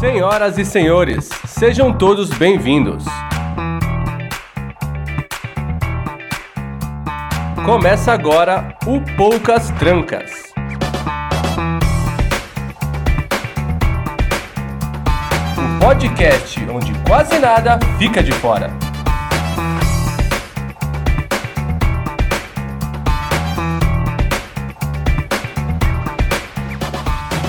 Senhoras e senhores, sejam todos bem-vindos. Começa agora o Poucas Trancas. O podcast onde quase nada fica de fora.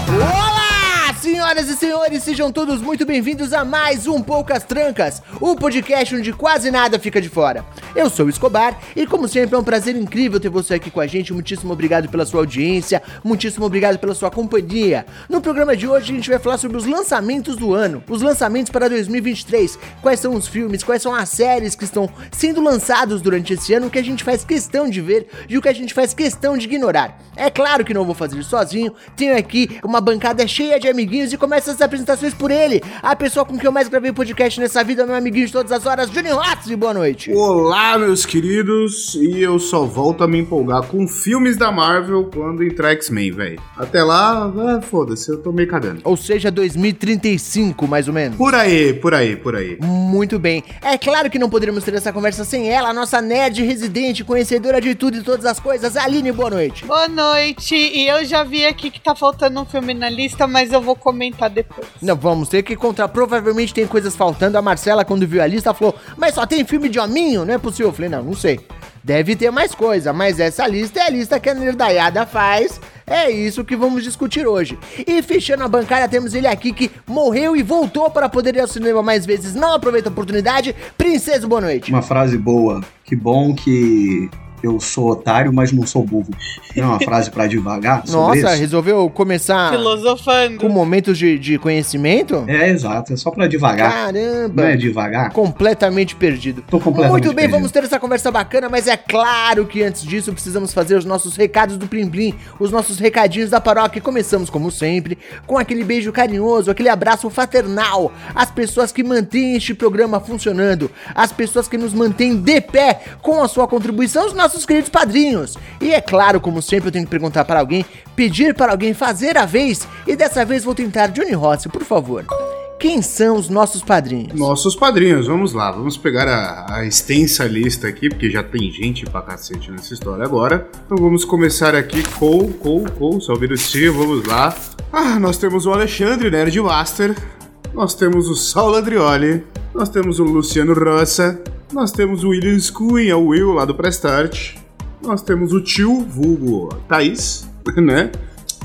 Olá, senhoras e senhores, sejam todos muito bem-vindos a mais um Poucas Trancas, o podcast onde quase nada fica de fora. Eu sou o Escobar e, como sempre, é um prazer incrível ter você aqui com a gente. Muitíssimo obrigado pela sua audiência, muitíssimo obrigado pela sua companhia. No programa de hoje, a gente vai falar sobre os lançamentos do ano, os lançamentos para 2023. Quais são os filmes, quais são as séries que estão sendo lançados durante esse ano, o que a gente faz questão de ver e o que a gente faz questão de ignorar. É claro que não vou fazer sozinho, tenho aqui uma bancada cheia de amiguinhos e começo as apresentações por ele, a pessoa com quem eu mais gravei podcast nessa vida, meu amiguinho de todas as horas, Junior Rossi, boa noite. Olá, meus queridos, e eu só volto a me empolgar com filmes da Marvel quando entrar X-Men, velho. Até lá, ah, foda-se, eu tô meio cagando. Ou seja, 2035, mais ou menos. Por aí, por aí, por aí. Muito bem. É claro que não poderíamos ter essa conversa sem ela, a nossa nerd residente, conhecedora de tudo e todas as coisas. Aline, boa noite. Boa noite. E eu já vi aqui que tá faltando um filme na lista, mas eu vou comentar depois. Não, vamos ter que encontrar. Provavelmente tem coisas faltando. A Marcela, quando viu a lista, falou: Mas só tem filme de hominho? Não é possível. Eu falei: Não, não sei. Deve ter mais coisa, mas essa lista é a lista que a Nerdaiada faz. É isso que vamos discutir hoje. E fechando a bancada, temos ele aqui que morreu e voltou para poder ir ao cinema mais vezes. Não aproveita a oportunidade. Princesa, boa noite. Uma frase boa. Que bom que eu sou otário, mas não sou burro. Não é uma frase pra devagar Nossa, isso? resolveu começar Filosofando. com momentos de, de conhecimento? É, exato. É só pra devagar. Caramba! Não é devagar? completamente perdido. Tô completamente Muito bem, perdido. vamos ter essa conversa bacana, mas é claro que antes disso precisamos fazer os nossos recados do Plim Plim, os nossos recadinhos da paróquia. E Começamos, como sempre, com aquele beijo carinhoso, aquele abraço fraternal, as pessoas que mantêm este programa funcionando, as pessoas que nos mantêm de pé com a sua contribuição, os nossos queridos padrinhos. E é claro, como sempre, eu tenho que perguntar para alguém, pedir para alguém fazer a vez, e dessa vez vou tentar Johnny Rossi, por favor. Quem são os nossos padrinhos? Nossos padrinhos, vamos lá, vamos pegar a, a extensa lista aqui, porque já tem gente pra cacete nessa história agora. Então vamos começar aqui com, com, com, só um minutinho, vamos lá. Ah, nós temos o Alexandre Nerd Master, nós temos o Saulo Adrioli, nós temos o Luciano Rossa, nós temos o William Cunha, o Will lá do Prestart, nós temos o tio, vulgo Thaís, né?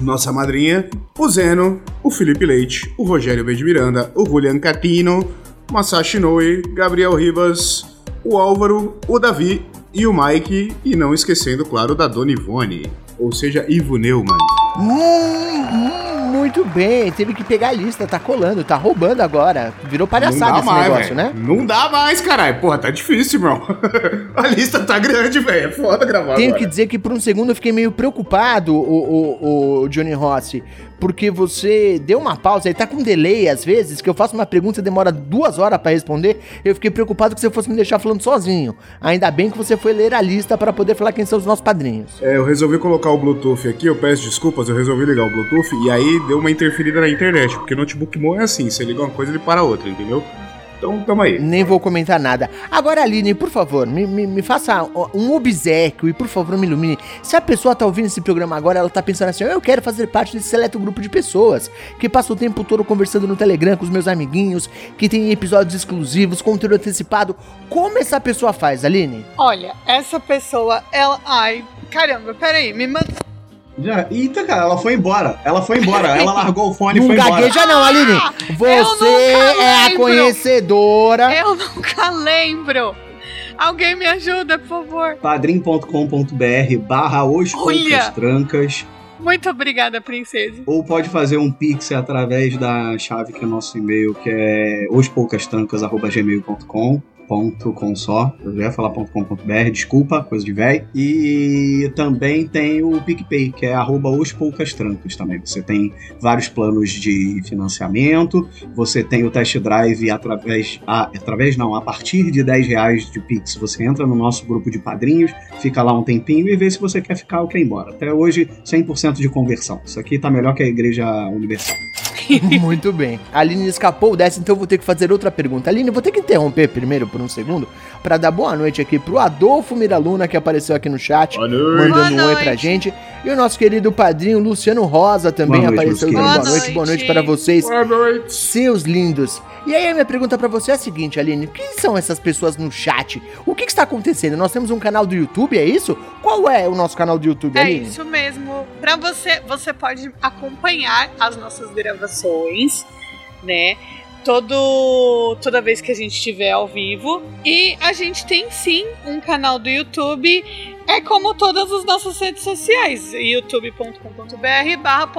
Nossa madrinha, o Zeno, o Felipe Leite, o Rogério B. de Miranda, o Julian Catino, Masashi Noe, Gabriel Ribas, o Álvaro, o Davi e o Mike, e não esquecendo, claro, da Dona Ivone, ou seja, Ivo Neumann. Hum, hum, muito bem, teve que pegar a lista, tá colando, tá roubando agora. Virou palhaçada esse negócio, velho. né? Não dá mais, caralho. Porra, tá difícil, irmão. A lista tá grande, velho. É foda gravar Tenho agora. que dizer que por um segundo eu fiquei meio preocupado, o, o, o Johnny Rossi, porque você deu uma pausa, ele tá com delay às vezes, que eu faço uma pergunta e demora duas horas pra responder, eu fiquei preocupado que você fosse me deixar falando sozinho. Ainda bem que você foi ler a lista para poder falar quem são os nossos padrinhos. É, eu resolvi colocar o Bluetooth aqui, eu peço desculpas, eu resolvi ligar o Bluetooth e aí deu uma interferida na internet, porque notebook bom é assim, você liga uma coisa ele para outra, entendeu? Então, tamo aí. Nem vou comentar nada. Agora, Aline, por favor, me, me, me faça um obsequio e, por favor, me ilumine. Se a pessoa tá ouvindo esse programa agora, ela tá pensando assim, eu quero fazer parte desse seleto grupo de pessoas que passa o tempo todo conversando no Telegram com os meus amiguinhos, que tem episódios exclusivos, conteúdo antecipado. Como essa pessoa faz, Aline? Olha, essa pessoa, ela. Ai, caramba, peraí, me manda. Já, eita, cara, ela foi embora. Ela foi embora. Ela largou o fone e Não foi embora. gagueja não, Aline. Você nunca é a conhecedora. Eu nunca lembro. Alguém me ajuda, por favor. padrim.com.br barra os poucas trancas. Muito obrigada, princesa. Ou pode fazer um pix através da chave que é nosso e-mail, que é ospoucastrancas.gmail.com só, eu ia falar .com.br, desculpa, coisa de velho. E também tem o PicPay, que é arroba os poucas trancas também. Você tem vários planos de financiamento, você tem o test drive através, a, através não, a partir de 10 reais de Pix, você entra no nosso grupo de padrinhos, fica lá um tempinho e vê se você quer ficar ou quer ir embora. Até hoje, 100% de conversão. Isso aqui tá melhor que a Igreja Universal. Muito bem. A Aline escapou dessa, então eu vou ter que fazer outra pergunta. Aline, eu vou ter que interromper primeiro por um segundo para dar boa noite aqui pro Adolfo Miraluna, que apareceu aqui no chat, Boa noite. mandando Boa um oi pra noite. gente. E o nosso querido padrinho Luciano Rosa também Boa noite, apareceu meus dando boa noite. Boa Boa noite noite. para vocês. Boa noite. Seus lindos. E aí a minha pergunta pra você é a seguinte, Aline, quem são essas pessoas no chat? O que, que está acontecendo? Nós temos um canal do YouTube, é isso? Qual é o nosso canal do YouTube, É Aline? isso mesmo. Pra você, você pode acompanhar as nossas gravações, né? Todo, toda vez que a gente estiver ao vivo. E a gente tem sim um canal do YouTube. É como todas as nossas redes sociais. youtube.com.br barra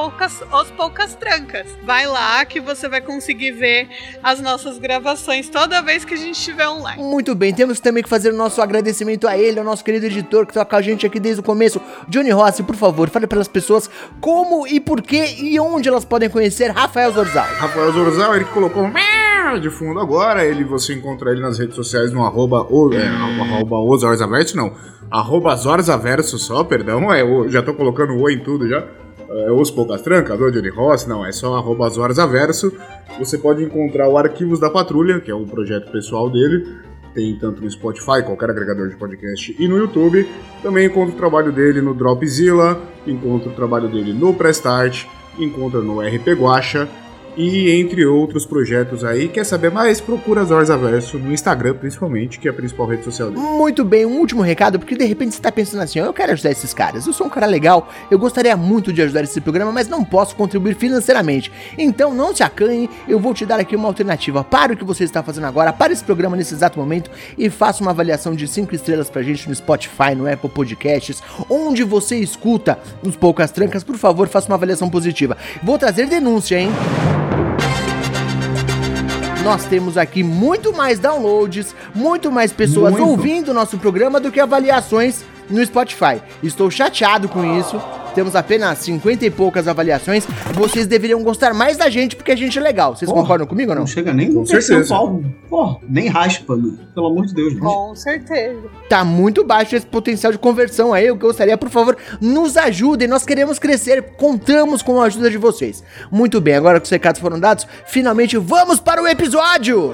os poucas trancas. Vai lá que você vai conseguir ver as nossas gravações toda vez que a gente estiver online. Muito bem, temos também que fazer o nosso agradecimento a ele, ao nosso querido editor que está com a gente aqui desde o começo. Johnny Rossi, por favor, fale para as pessoas como e por que e onde elas podem conhecer Rafael Zorzal. Rafael Zorzal, ele colocou um de fundo agora. Ele, você encontra ele nas redes sociais no arroba, o, é, arroba. Arroba Zorzaverso só, perdão. É, já tô colocando o em tudo já. É, os Poucas Trancas, o Johnny Ross, não, é só arroba Zorzaverso. Você pode encontrar o Arquivos da Patrulha, que é o projeto pessoal dele. Tem tanto no Spotify, qualquer agregador de podcast, e no YouTube. Também encontra o trabalho dele no Dropzilla, encontra o trabalho dele no Prestart, encontra no RP Guacha e entre outros projetos aí. Quer saber mais? Procura Zorzaverso no Instagram, principalmente, que é a principal rede social dele. Muito bem, um último recado, porque de repente você tá pensando assim, eu quero ajudar esses caras, eu sou um cara legal, eu gostaria muito de ajudar esse programa, mas não posso contribuir financeiramente. Então não se acanhe, eu vou te dar aqui uma alternativa. Para o que você está fazendo agora, para esse programa nesse exato momento e faça uma avaliação de 5 estrelas pra gente no Spotify, no Apple Podcasts, onde você escuta nos Poucas Trancas, por favor, faça uma avaliação positiva. Vou trazer denúncia, hein? Nós temos aqui muito mais downloads, muito mais pessoas Muito. ouvindo o nosso programa do que avaliações no Spotify. Estou chateado com isso. Temos apenas 50 e poucas avaliações. Vocês deveriam gostar mais da gente porque a gente é legal. Vocês Porra, concordam comigo ou não? Não chega nem Com certeza. Porra, nem raspa, né? pelo amor de Deus. Gente. Com certeza. Tá muito baixo esse potencial de conversão aí. Eu gostaria, por favor, nos ajudem. Nós queremos crescer. Contamos com a ajuda de vocês. Muito bem, agora que os recados foram dados, finalmente vamos para o episódio!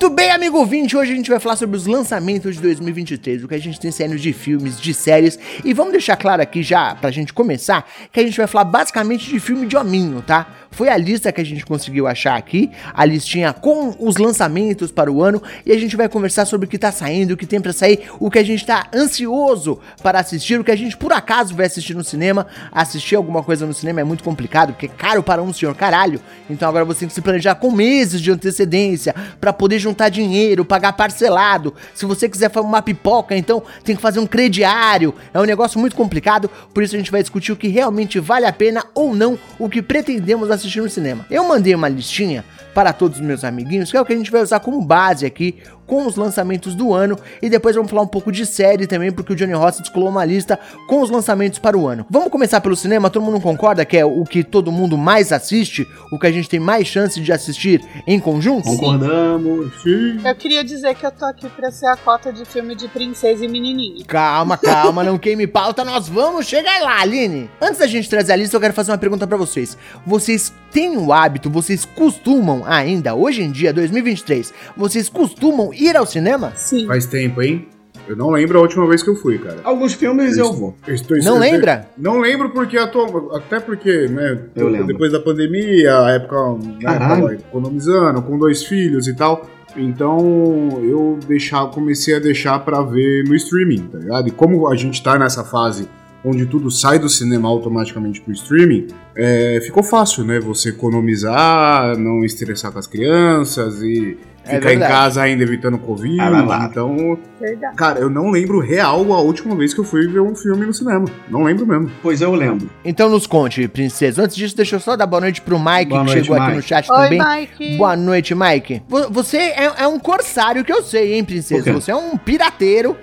Muito bem, amigo ouvinte, hoje a gente vai falar sobre os lançamentos de 2023, o que a gente tem saindo de filmes, de séries, e vamos deixar claro aqui já, pra gente começar, que a gente vai falar basicamente de filme de hominho, tá? Foi a lista que a gente conseguiu achar aqui, a listinha com os lançamentos para o ano, e a gente vai conversar sobre o que tá saindo, o que tem pra sair, o que a gente tá ansioso para assistir, o que a gente por acaso vai assistir no cinema. Assistir alguma coisa no cinema é muito complicado, porque é caro para um senhor caralho, então agora você tem que se planejar com meses de antecedência para poder juntar dinheiro, pagar parcelado. Se você quiser fazer uma pipoca, então tem que fazer um crediário. É um negócio muito complicado, por isso a gente vai discutir o que realmente vale a pena ou não, o que pretendemos assistir no cinema. Eu mandei uma listinha para todos os meus amiguinhos, que é o que a gente vai usar como base aqui com os lançamentos do ano e depois vamos falar um pouco de série também, porque o Johnny Rossi descolou uma lista com os lançamentos para o ano. Vamos começar pelo cinema, todo mundo concorda que é o que todo mundo mais assiste, o que a gente tem mais chance de assistir em conjunto? Concordamos. Sim. Eu queria dizer que eu tô aqui pra ser a cota de filme de princesa e menininho. Calma, calma, não queime pauta, nós vamos chegar lá, Aline. Antes da gente trazer a lista, eu quero fazer uma pergunta pra vocês. Vocês têm o hábito, vocês costumam ainda, hoje em dia, 2023, vocês costumam ir ao cinema? Sim. Faz tempo, hein? Eu não lembro a última vez que eu fui, cara. Alguns filmes eu vou. Eu estou- Não eu- lembra? Não lembro porque atu- até porque, né, Eu lembro. depois da pandemia, a época, né, economizando, com dois filhos e tal. Então eu deixar, comecei a deixar pra ver no streaming, tá ligado? E como a gente tá nessa fase onde tudo sai do cinema automaticamente pro streaming, é, ficou fácil, né? Você economizar, não estressar com as crianças e É ficar em verdade. casa ainda evitando Covid. Ah, vai lá. então, Verdade. cara, eu não lembro real a última vez que eu fui ver um filme no cinema. Não lembro mesmo. Pois eu lembro. Então nos conte, princesa. Antes disso, deixa eu só dar boa noite pro Mike, Boa que noite, chegou aqui Mike. no chat Oi, também. Mike. Boa noite, Mike. Vo- Você é, é um corsário que eu sei, hein, princesa? Você é um pirateiro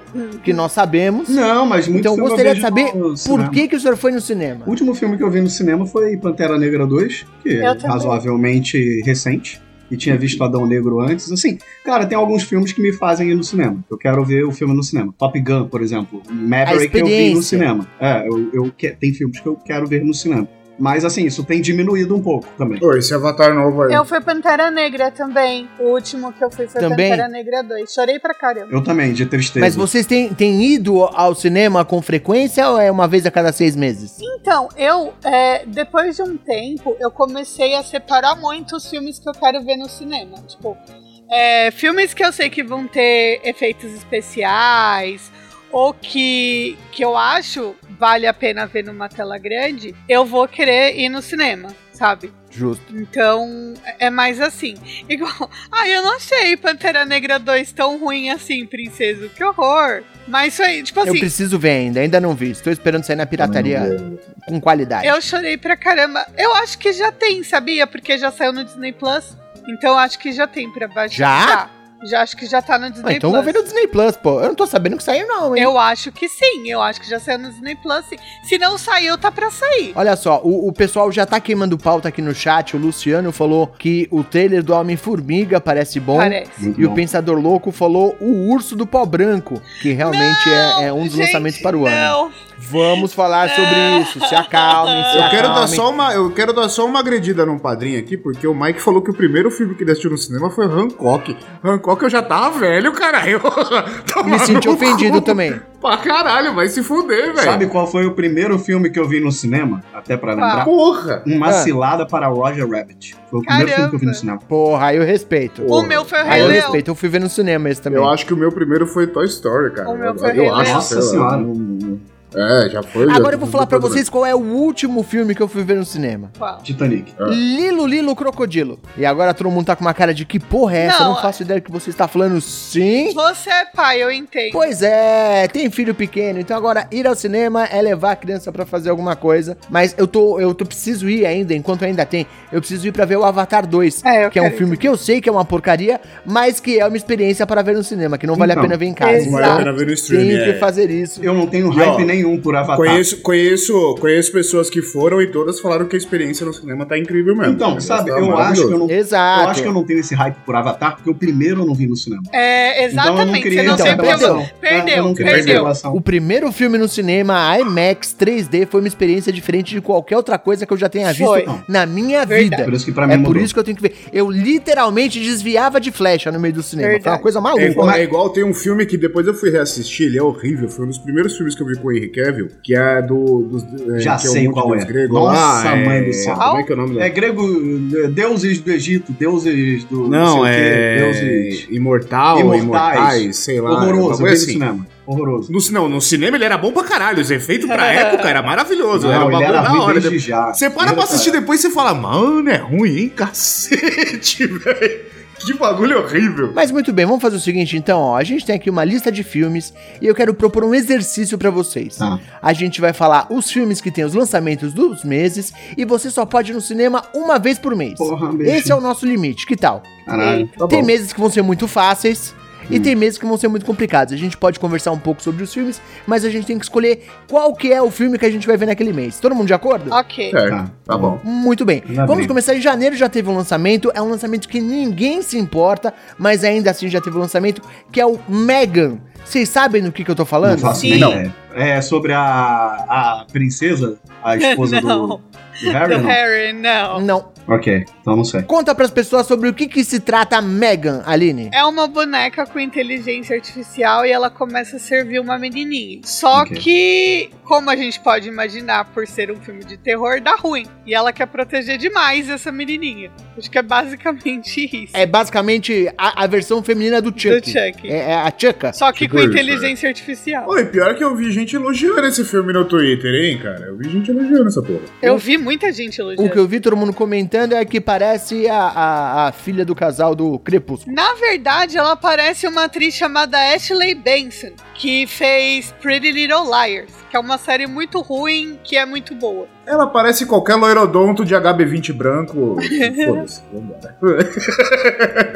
que nós sabemos. Não, mas muito então gostaria de saber por que, que o senhor foi no cinema. O último filme que eu vi no cinema foi Pantera Negra 2, que é Eu também. razoavelmente recente. E tinha visto Adão Negro antes. Assim, cara, tem alguns filmes que me fazem ir no cinema. Eu quero ver o filme no cinema. Top Gun, por exemplo. Maverick eu vi no cinema. É, eu, eu que- tem filmes que eu quero ver no cinema. Mas assim, isso tem diminuído um pouco também. Pô, esse Avatar novo aí. Eu fui Pantera Negra também. O último que eu fui foi Também? Pantera Negra 2. Chorei pra caramba. Eu também, de tristeza. Mas vocês têm, têm ido ao cinema com frequência ou é uma vez a cada seis meses? Então, eu, é, depois de um tempo, eu comecei a separar muito os filmes que eu quero ver no cinema. Tipo, é, filmes que eu sei que vão ter efeitos especiais ou que, que eu acho vale a pena ver numa tela grande, eu vou querer ir no cinema, sabe? Justo. Então, é mais assim. Igual. Ah, eu não achei Pantera Negra 2 tão ruim assim, princesa. Que horror. Mas foi, tipo Eu assim. preciso ver ainda, ainda não vi. Estou esperando sair na pirataria com qualidade. Eu chorei pra caramba. Eu acho que já tem, sabia? Porque já saiu no Disney Plus. Então eu acho que já tem pra baixar. Já? Já acho que já tá no Ah, Disney então eu Plus. vou ver no Disney Plus, pô. Eu não tô sabendo que saiu, não, hein? Eu acho que sim. Eu acho que já saiu no Disney Plus. sim. Se não saiu, tá pra sair. Olha só, o, o pessoal já tá queimando pauta aqui no chat. O Luciano falou que o trailer do Homem-Formiga parece bom. Parece. Muito E o bom. Pensador Louco falou o Urso do Pó Branco, que realmente é, é um dos Gente, lançamentos para o ano. Não. Vamos falar sobre isso. Se acalmem, se Eu quero, dar acalmem. só uma, eu quero dar só uma agredida num padrinho aqui, porque o Mike falou que o primeiro filme que ele assistiu no cinema foi Hancock. Hancock eu já tava velho, caralho. Me senti ofendido também. Pra caralho, vai se fuder, velho. Sabe qual foi o primeiro filme que eu vi no cinema? Até pra lembrar. Porra! Uma Ah. cilada para Roger Rabbit. Foi o primeiro filme que eu vi no Caramba. cinema. Porra, aí eu respeito. O meu foi o Aí Rei eu respeito. Eu fui ver no cinema esse também. Eu acho que o meu primeiro foi Toy Story, cara. O meu Eu- foi eu Rei acho, Leão. Nossa lá, Senhora. não- É, já foi. Agora já- eu vou falar pra vocês qual é o último filme que eu fui ver no cinema. Qual? Titanic. Ah. Lilo Lilo Crocodilo. E agora todo mundo tá com uma cara de que porra é essa? Não, eu não faço ideia do que você está falando sim. Você é pai, eu entendo. Pois é, tem filho pequeno, então agora ir ao cinema é levar a criança pra fazer alguma coisa. Mas eu tô, eu tô preciso ir ainda, enquanto ainda tem. Eu preciso ir pra ver o Avatar 2, É, eu que é um quero ir filme que eu sei que é uma porcaria, mas que é uma experiência para ver no cinema, que não vale Então, a pena ver em casa. Não vale a pena ver no streaming. Tenho que é. fazer isso. Eu não tenho hype nenhum por Avatar. Conheço, conheço, conheço pessoas que foram e todas falaram que a experiência no cinema tá incrível mesmo. Então, O sabe, eu tá acho que eu não. Exato. Eu acho que eu não tenho esse hype por Avatar, porque o primeiro eu não vi no cinema. É, Então eu não exatamente. queria você não tem revelação. problema. Perdeu, É, eu não queria essa perdeu. revelação. O primeiro filme no cinema IMAX 3D foi uma experiência diferente de qualquer outra coisa que eu já tenha visto Foi. na minha Verdade. vida. Por isso que pra mim É por mudou. isso que eu tenho que ver. Eu literalmente desviava de flecha no meio do cinema. Foi uma Verdade. coisa É maluca. igual, é igual tem um filme que depois eu fui reassistir, ele é horrível. Foi um dos primeiros filmes que eu vi com o Henry Cavill, que é do. Dos, é, Já que sei é qual é. Gregos Nossa, lá, mãe é- do céu. Como é que é o nome É da. grego, é, deuses do Egito, deuses do. Não, sei o quê, é. Deuses. Imortal, Imortais. imortais, sei lá. Horroroso, eu no assim. cinema. Horroroso. No, não, no cinema ele era bom pra caralho. Os efeitos pra época era maravilhoso. era Não, ele bagulho era da hora. Você para pra assistir cara. depois e você fala, mano, é ruim, hein? Cacete, velho. Que bagulho horrível. Mas muito bem, vamos fazer o seguinte então, ó. A gente tem aqui uma lista de filmes e eu quero propor um exercício pra vocês. Tá. A gente vai falar os filmes que tem os lançamentos dos meses e você só pode ir no cinema uma vez por mês. Porra. Esse é o nosso limite, que tal? Caralho. Tá tem meses que vão ser muito fáceis e tem meses que vão ser muito complicados. A gente pode conversar um pouco sobre os filmes, mas a gente tem que escolher qual que é o filme que a gente vai ver naquele mês. Todo mundo de acordo? Ok. Certo, Tá. tá bom. Muito bem. Ainda Vamos bem. começar em janeiro, já teve um lançamento. É um lançamento que ninguém se importa, mas ainda assim já teve um lançamento, que é o Megan. Vocês sabem do que, que eu tô Não falando? faço Sim. Não. É sobre a, a princesa, a esposa do, Não. do Harry? Do não? Harry, não. Não. Ok, então não sei. Conta pras pessoas sobre o que, que se trata Megan, Aline. É uma boneca com inteligência artificial e ela começa a servir uma menininha. Só Ok. que, como a gente pode imaginar, por ser um filme de terror, dá ruim. E ela quer proteger demais essa menininha. Acho que é basicamente isso. É basicamente a, a versão feminina do Chuck. Do Chuck. É, é a Chucka. Só que Tipo com inteligência artificial. Oi, pior que eu vi gente elogiando esse filme no Twitter, hein, cara? Eu vi gente elogiando essa porra. Eu vi muita gente O elogiando. que eu vi todo mundo comentando é que parece a, a, a filha do casal do Crepúsculo. Na verdade, ela parece uma atriz chamada Ashley Benson, que fez Pretty Little Liars, que é uma série muito ruim, que é muito boa. Ela parece qualquer loirodonto de HB20 branco. Foda-se, vambora.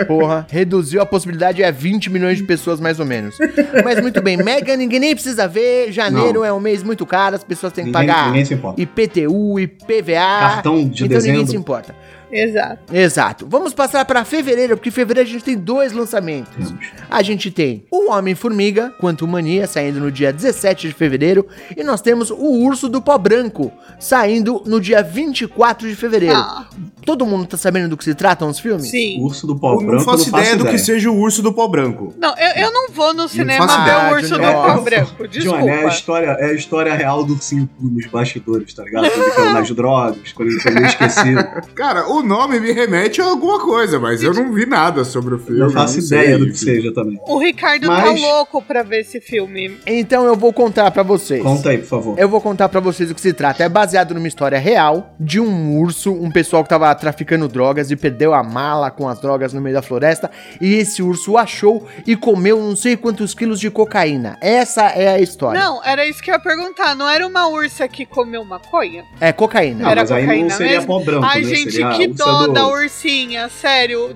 Porra, reduziu a possibilidade a 20 milhões de pessoas, mais ou menos. Mas muito bem, Mega ninguém nem precisa ver. Janeiro Não. é um mês muito caro, as pessoas têm que Ninguém- pagar ninguém se importa. IPTU, IPVA. Cartão de então ninguém dezembro. se importa. Exato. Exato. Vamos passar para fevereiro, porque em fevereiro a gente tem dois lançamentos. A gente tem o Homem-Formiga, Quanto Mania, saindo no dia 17 de fevereiro. E nós temos o Urso do Pó Branco, saindo no dia 24 de fevereiro. Ah, Todo mundo tá sabendo do que se tratam os filmes? sim. Urso do pó Eu branco. não faço ideia do que seja o urso do pó branco. Não, eu, eu não vou no cinema faço ver ideia, o urso do pau branco. John, é a Desculpa. história, é a história real do cinco nos bastidores, tá ligado? Quando ele caiu nas drogas, quando ele foi meio esquecido. Cara, o nome me remete a alguma coisa, mas eu não vi nada sobre o filme. Eu não faço sei, ideia do que seja também. O Ricardo Mas- tá louco pra ver esse filme. Então eu vou contar pra vocês. Conta aí, por favor. Eu vou contar pra vocês o que se trata. É baseado numa história real de um urso, um pessoal que tava traficando drogas e perdeu a mala com as drogas no meio da floresta. E esse urso achou e comeu não sei quantos quilos de cocaína. Essa é a história. Não, era isso que eu ia perguntar. Não era uma ursa que comeu maconha? É cocaína. Ah, era mas aí não cocaína seria mesmo? branco, Ai, né? gente, Seria que dó do- da ursinha. Sério.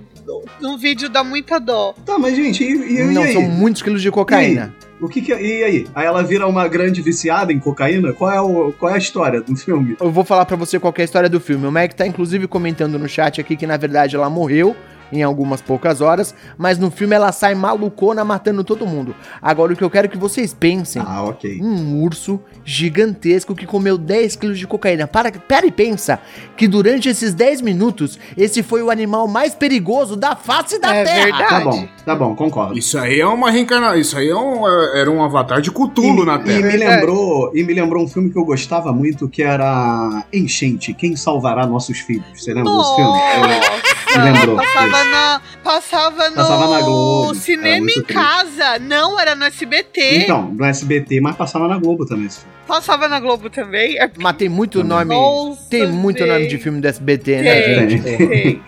No vídeo dá muita dó. Tá, mas gente, e, e, e Não, aí? são muitos quilos de cocaína. O que que é- E aí? Aí ela vira uma grande viciada em cocaína? Qual é, o, qual é a história do filme? Eu vou falar pra você qual é a história do filme. O Mac tá inclusive comentando no chat aqui que na verdade ela morreu em algumas poucas horas, mas no filme ela sai malucona matando todo mundo. Agora o que eu quero que vocês pensem Ah, ok. um urso gigantesco que comeu 10 quilos de cocaína. Para, pera e pensa que durante esses 10 minutos, esse foi o animal mais perigoso da face da É Terra. verdade. Tá bom, tá bom, concordo. Isso aí é uma reencarnação. Isso aí é um, é- era um avatar de Cthulhu e, na e Terra. me Verdade. lembrou e me lembrou um filme que eu gostava muito que era Enchente, quem salvará nossos filhos. Você lembra desse filme? Me lembrou Passava na, passava no Passava na Globo, cinema em triste. casa. Não, era no SBT. Então, no SBT, mas passava na Globo também esse filme. Passava na Globo também. É- Mas tem muito nome. Nossa, tem muito nome de filme do SBT, né, Tem, gente? tem.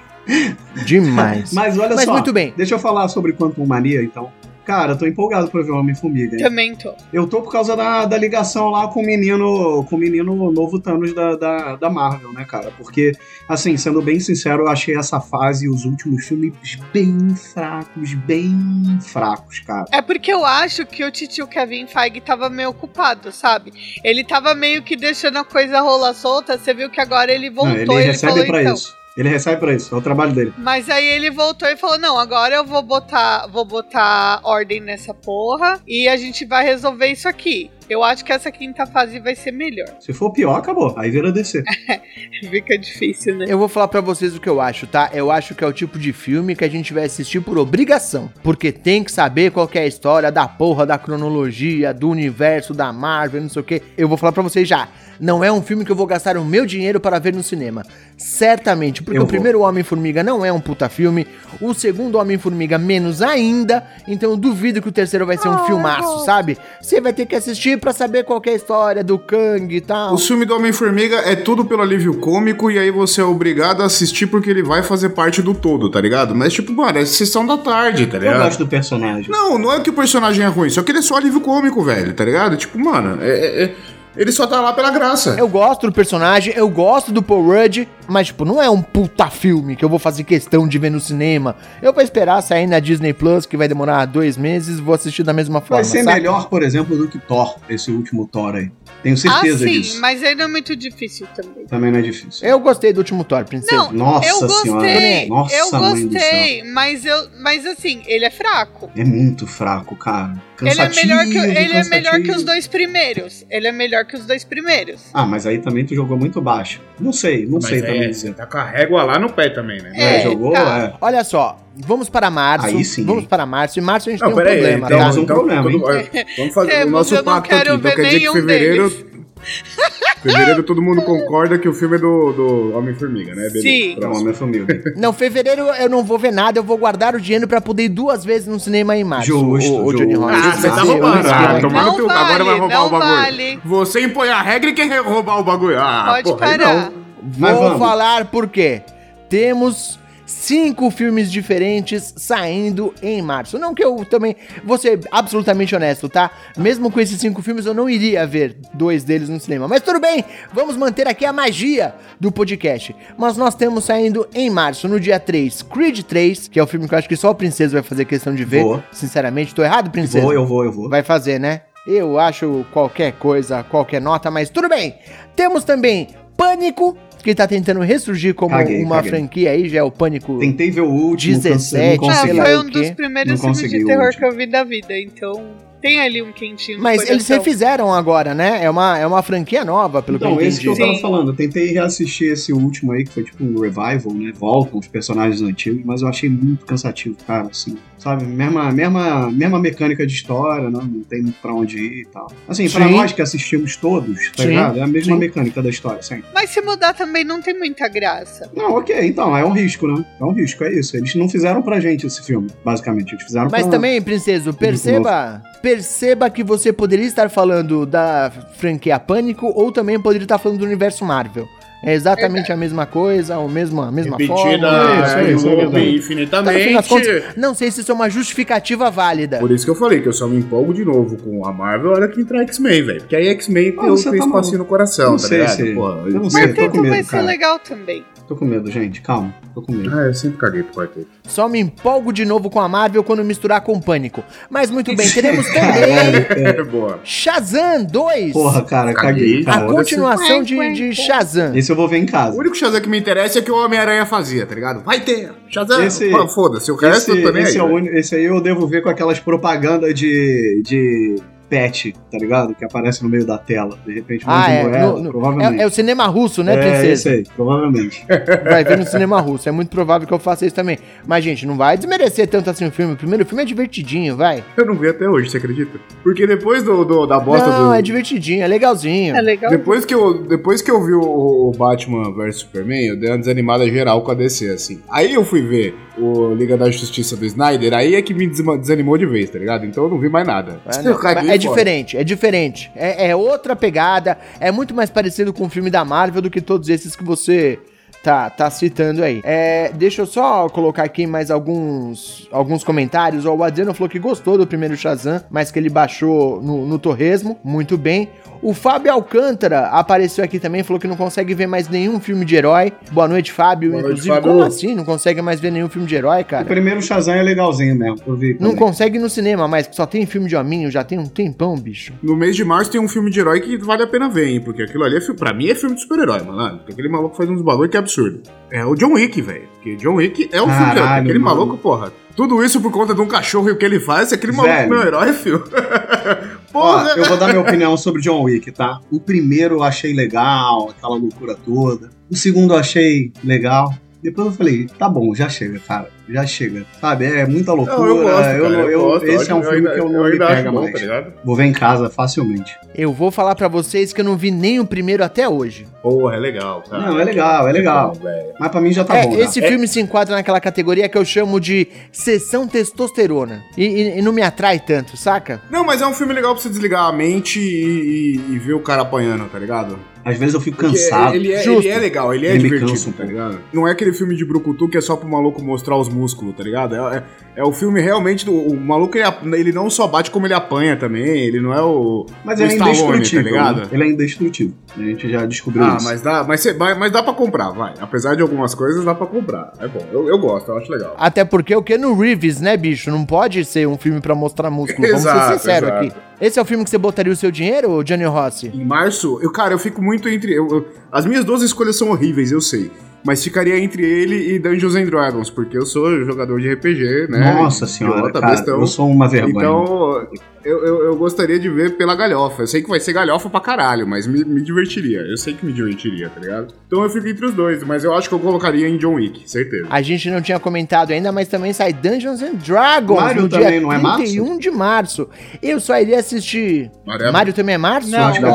Demais. Mas olha Mas só, muito bem. deixa eu falar sobre Quantum Mania, então. Cara, eu tô empolgado pra ver o Homem-Formiga. Também tô. Eu tô por causa da, da ligação lá com o menino, com o menino novo Thanos da, da, da Marvel, né, cara? Porque, assim, sendo bem sincero, eu achei essa fase e os últimos filmes bem fracos, bem fracos, cara. É porque eu acho que o titio Kevin Feige tava meio ocupado, sabe? Ele tava meio que deixando a coisa rolar solta. Você viu que agora ele voltou Não, e ele ele recebe falou pra então. isso. Ele recebe pra isso, é o trabalho dele. Mas aí ele voltou e falou: "Não, agora eu vou botar, vou botar ordem nessa porra e a gente vai resolver isso aqui. Eu acho que essa quinta fase vai ser melhor. Se for pior, acabou. Aí vira DC. Fica difícil, né? Eu vou falar pra vocês o que eu acho, tá? Eu acho que é o tipo de filme que a gente vai assistir por obrigação. Porque tem que saber qual que é a história da porra, da cronologia, do universo, da Marvel, não sei o que. Eu vou falar pra vocês já. Não é um filme que eu vou gastar o meu dinheiro para ver no cinema. Certamente, porque Eu o vou. primeiro Homem-Formiga não é um puta filme. O segundo Homem-Formiga menos ainda. Então eu duvido que o terceiro vai ser um filmaço, sabe? Você vai ter que assistir pra saber qual que é a história do Kang e tal. O filme do Homem-Formiga é tudo pelo alívio cômico e aí você é obrigado a assistir porque ele vai fazer parte do todo, tá ligado? Mas, tipo, mano, é sessão da tarde, tá Eu ligado? gosto do personagem. Não, não é que o personagem é ruim, só que ele é só alívio cômico, velho, tá ligado? Tipo, mano, é- é- é- ele só tá lá pela graça. Eu gosto do personagem, eu gosto do Paul Rudd, mas, tipo, não é um puta filme que eu vou fazer questão de ver no cinema. Eu vou esperar sair na Disney Plus, que vai demorar dois meses, vou assistir da mesma forma. Vai ser sabe? melhor, por exemplo, do que Thor, esse último Thor aí. Tenho Ah, certeza sim, disso. mas ainda é muito difícil também. Também não é difícil. Eu gostei do último Thor, princesa. Não, Nossa eu senhora. gostei, Nossa, eu mãe do gostei, mas eu, mas assim, ele é fraco. É muito fraco, cara. Ele é melhor que ele é melhor que os dois primeiros. Ele é melhor que os dois primeiros. Ah, mas aí também tu jogou muito baixo. Não sei, não sei também é, dizer. tá com a régua lá no pé também, né? É, É, jogou, tá. é. Olha só, vamos para março. Aí sim, Vamos para março. E março a gente Não, tem um problema, então, tá? Temos um então, problema, é, vamos fazer Temos, o nosso pacto aqui. Então quer dizer que fevereiro. deles. fevereiro todo mundo concorda que o filme é do, do Homem-Formiga, né? Beleza, Sim. Minha família. Não, fevereiro eu não vou ver nada, eu vou guardar o dinheiro pra poder ir duas vezes no cinema em março. Justo, o, o Johnny justo. Rollins. Ah, Você tá roubando, ah, teu. Agora vai vale, roubar o bagulho. vale. Você impõe a regra e quer roubar o bagulho. Ah, Pode porra, parar. não. Mas Vou vamos. falar por quê. Temos cinco filmes diferentes saindo em março. Não que eu também vou ser absolutamente honesto, tá? Mesmo com esses cinco filmes, eu não iria ver dois deles no cinema. Mas tudo bem, vamos manter aqui a magia do podcast. Mas nós temos saindo em março, no dia 3, Creed 3, que é o filme que eu acho que só a Princesa vai fazer questão de ver. Vou. Sinceramente, tô errado, Princesa? Vou, eu vou, eu vou. Vai fazer, né? Eu acho qualquer coisa, qualquer nota, mas tudo bem. Temos também Pânico, que tá tentando ressurgir como Caguei, uma caguei. franquia aí, já é o Pânico. Tentei ver o último. 17, não Ah, sei consegui. lá foi o um quê. dos primeiros Não filmes de terror que eu vi da vida, então tem ali um quentinho Mas eles refizeram agora, né? É uma, é uma franquia nova, pelo Então, que eu esse que eu entendi. tava Sim. falando. Eu tentei reassistir esse último aí, que foi tipo um revival, né? Voltam os personagens antigos, mas eu achei muito cansativo, cara, assim. Sabe? Mesma, mesma, mesma mecânica de história, né? Não tem muito pra onde ir e tal. Assim, pra Sim. nós que assistimos todos, tá Sim, ligado? É a mesma sim. mecânica da história, sempre. Mas se mudar também não tem muita graça. Não, ok, então, é um risco, né? É um risco, é isso. Eles não fizeram pra gente esse filme, basicamente. Eles fizeram Mas pra... também, Princeso, perceba, perceba que você poderia estar falando da franquia Pânico ou também poderia estar falando do universo Marvel. É exatamente a mesma coisa, a mesma, a mesma Repetida forma. isso, isso, é loop verdade. Tá, infinitamente. contas, não sei se isso é uma justificativa válida. Por isso que eu falei que eu só me empolgo de novo com a Marvel hora que entrar X-Men, velho. Porque aí X-Men Ah, tem você tem tá espacinho no coração, Não tá sei ligado? se- Pô, eu não sei, tô Quarteto com medo, vai ser legal também. Tô com medo, gente. Calma, tô com medo. Ah, eu sempre caguei pro quarteto. Só me empolgo de novo com a Marvel quando misturar com Pânico. Mas muito bem, teremos também É boa. Shazam 2. Porra, cara, Caguei. caguei, a cara. continuação de, de Shazam. Esse eu vou ver em O casa. único Shazam que me interessa é que o Homem-Aranha fazia, tá ligado? Vai ter! Shazam! Esse- Pô, Foda-se, o resto Esse, eu tô nem esse, aí. é o único- esse aí eu devo ver com aquelas propagandas de, de pet, tá ligado? Que aparece no meio da tela. De repente, um Ah, é. moeda, No- no- provavelmente. É, é o cinema russo, né, É, princesa? isso aí, provavelmente. Vai ver no cinema russo. É muito provável que eu faça isso também. Mas, gente, não vai desmerecer tanto assim o filme. O primeiro filme é divertidinho, vai. Eu não vi até hoje, você acredita? Porque depois do, do- da bosta não, do. é divertidinho, é legalzinho. É legal. Depois que, eu, depois que eu vi o, o Batman vs Superman, eu dei uma desanimada geral com a DC, assim. Aí eu fui ver o Liga da Justiça do Snyder, aí é que me desanimou de vez, tá ligado? Então eu não vi mais nada. É, não, é diferente, é diferente. É, é outra pegada, é muito mais parecido com o filme da Marvel do que todos esses que você tá, tá citando aí. É, deixa eu só colocar aqui mais alguns, alguns comentários. Ó, o Adriano falou que gostou do primeiro Shazam, mas que ele baixou no, no Torresmo. Muito bem. O Fábio Alcântara apareceu aqui também, falou que não consegue ver mais nenhum filme de herói. Boa noite, Fábio. Boa noite, Inclusive, Fábio. como assim? Não consegue mais ver nenhum filme de herói, O cara? primeiro Shazam é legalzinho mesmo, eu vi. Não também. consegue ir no cinema, mas só tem filme de hominho, já tem um tempão, bicho. No mês de março tem um filme de herói que vale a pena ver, hein? Porque aquilo ali, é, fi- pra mim, é filme de super-herói, mano. Porque aquele maluco faz uns bagulho que é absurdo. É o John Wick, velho. Porque John Wick é um filme de herói. Aquele mano. maluco, porra. Tudo isso por conta de um cachorro e o que ele faz, aquele maluco é meu herói, filho. Ó, porra! eu vou dar minha opinião sobre John Wick, tá? O primeiro eu achei legal, aquela loucura toda. O segundo eu achei legal. Depois eu falei, tá bom, já chega, cara. Já chega. Sabe? É muita loucura. Não, eu gosto, cara, eu, eu, eu- gosto. esse é um filme ainda, que eu não me pega bom, mais. tá ligado? Vou ver em casa facilmente. Eu vou falar pra vocês que eu não vi nem o primeiro até hoje. Porra, é legal, cara. Não, é legal, é legal. bom, velho. Mas pra mim já tá é, bom. já. esse filme se enquadra naquela categoria que eu chamo de sessão testosterona. E, e- e não me atrai tanto, saca? Não, mas é um filme legal pra você desligar a mente e, e- e ver o cara apanhando, tá ligado? Às vezes eu fico cansado. Ele é, ele é legal, ele é Ele divertido, cansa tá ligado? Não é aquele filme de brucutu que é só pro maluco mostrar os músculos, tá ligado? É, é- é o filme realmente do. O maluco ele, ele não só bate como ele apanha também. Ele não é o. Mas o ele é Stallone, indestrutível. tá ligado? Ele é indestrutível. A gente já descobriu Ah, isso. mas dá, mas, cê- mas, mas dá pra comprar, vai. Apesar de algumas coisas, dá pra comprar. É bom. Eu, eu gosto, eu acho legal. Até porque o Keanu Reeves, né, bicho? Não pode ser um filme pra mostrar músculo. Vamos Exato, ser sinceros exato. aqui. Esse é o filme que você botaria o seu dinheiro, Johnny Rossi? Em março, eu, cara, eu fico muito entre. eu- eu- as minhas duas escolhas são horríveis, eu sei. Mas ficaria entre ele e Dungeons and Dragons, porque eu sou jogador de RPG, né? Nossa senhora, cara, bestão. eu sou uma vergonha. Então, eu, eu, eu gostaria de ver pela galhofa. Eu sei que vai ser galhofa pra caralho, mas me, me divertiria. Eu sei que me divertiria, tá ligado? Então eu fico entre os dois, mas eu acho que eu colocaria em John Wick, certeza. A gente não tinha comentado ainda, mas também sai Dungeons and Dragons Mario no também dia não é março? 31 de março. Eu só iria assistir. Maria, Mario também é março? Não, é perdi-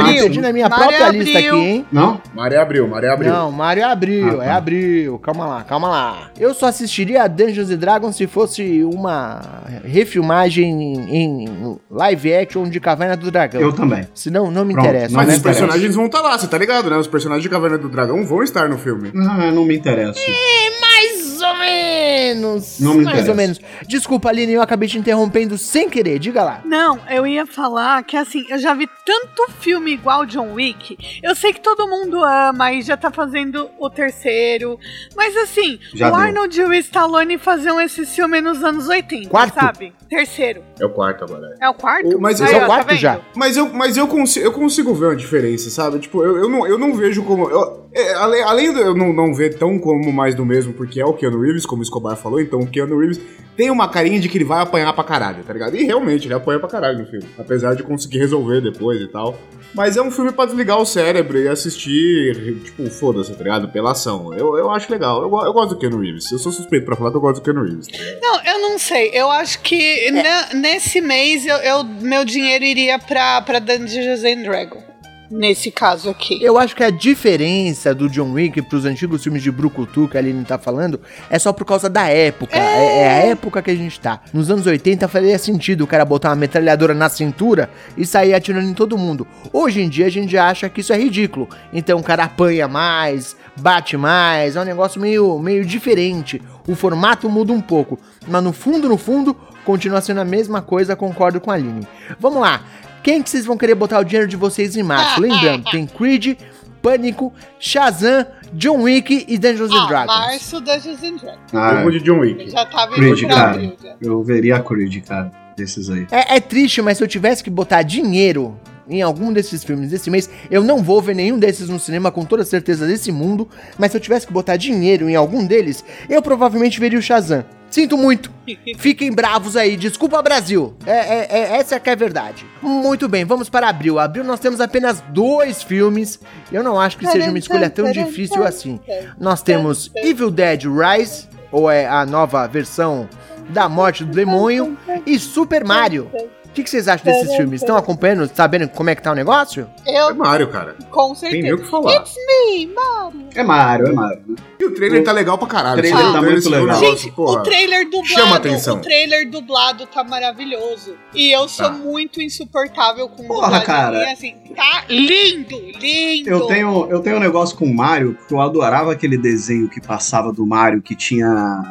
abril. eu perdi na minha Mario própria é lista aqui, abril. hein? Não? Maria abriu, Maria abriu. Não, Mario é abril, Ah, é tá. abril. Calma lá, calma lá. Eu só assistiria a Dungeons and Dragons se fosse uma refilmagem em, em live action de Caverna do Dragão. Eu também. Senão, não me Pronto, interessa. Mas os interessa. personagens vão estar lá, você tá ligado, né? Os personagens de Caverna do Dragão vão estar no filme. Ah, não me interessa. Ou menos. Não me Mais interessa. ou menos. Desculpa, Aline, eu acabei te interrompendo sem querer. Diga lá. Não, eu ia falar que assim, eu já vi tanto filme igual John Wick. Eu sei que todo mundo ama e já tá fazendo o terceiro. Mas assim, Já o deu. Arnold e o Stallone faziam esse filme nos anos 80, Quarto? sabe? Terceiro. É o quarto agora. É o quarto? O- mas Aí, é o ó, quarto vendo? já. Mas eu, mas eu, consigo, eu consigo ver uma diferença, sabe? Tipo, eu, eu, não, eu não vejo como. eu- É, além, além de eu não, não ver tão como mais do mesmo, porque é o Keanu Reeves, como o Escobar falou, então o Keanu Reeves tem uma carinha de que ele vai apanhar pra caralho, tá ligado? E realmente, ele apanha pra caralho no filme. Apesar de conseguir resolver depois e tal. Mas é um filme pra desligar o cérebro e assistir, tipo, foda-se, tá ligado? Pela ação. Eu, eu acho legal. Eu, eu gosto do Keanu Reeves. Eu sou suspeito pra falar que eu gosto do Keanu Reeves. tá? Não, eu não sei. Eu acho que ne- nesse mês eu, eu- meu dinheiro iria pra, pra Dungeons and Dragons. Nesse caso aqui. Eu acho que a diferença do John Wick pros antigos filmes de Brucutu que a Aline tá falando é só por causa da época. É, é a época que a gente tá. Nos anos 80 faria sentido o cara botar uma metralhadora na cintura e sair atirando em todo mundo. Hoje em dia a gente acha que isso é ridículo. Então o cara apanha mais, bate mais, é um negócio meio, meio diferente. O formato muda um pouco. Mas no fundo, no fundo, continua sendo a mesma coisa, concordo com a Aline. Vamos lá. Quem que vocês vão querer botar o dinheiro de vocês em março? Lembrando, tem Creed, Pânico, Shazam, John Wick e Dungeons and Ah, Dragons. março Dungeons and Dragons. Ah, Eu vou de John Wick. Já tava Creed, cara. já. eu veria a Creed, cara, desses aí. É, é triste, mas se eu tivesse que botar dinheiro em algum desses filmes desse mês, eu não vou ver nenhum desses no cinema com toda certeza desse mundo, mas se eu tivesse que botar dinheiro em algum deles, eu provavelmente veria o Shazam. Sinto muito. Fiquem bravos aí. Desculpa, Brasil. É, é- é- essa é que é a verdade. Muito bem, vamos para abril. Abril nós temos apenas dois filmes. Eu não acho que seja uma escolha tão difícil assim. Nós temos Evil Dead Rise, ou é a nova versão da morte do demônio, e Super Mario. O que, que vocês acham desses filmes? Estão acompanhando, sabendo como é que tá o negócio? É Eu, Mario, cara. com Tem nem o certeza. que falar. It's me, Mario. É Mario, é Mario. né? E o trailer tá legal pra caralho. O trailer sabe? tá O muito legal. negócio, Gente, porra. o trailer dublado, chama atenção. o trailer dublado tá maravilhoso. E eu sou Tá. muito insuportável com Porra, dublagem. cara. E assim, tá lindo, lindo. Eu tenho, eu tenho um negócio com o Mario, porque eu adorava aquele desenho que passava do Mario, que tinha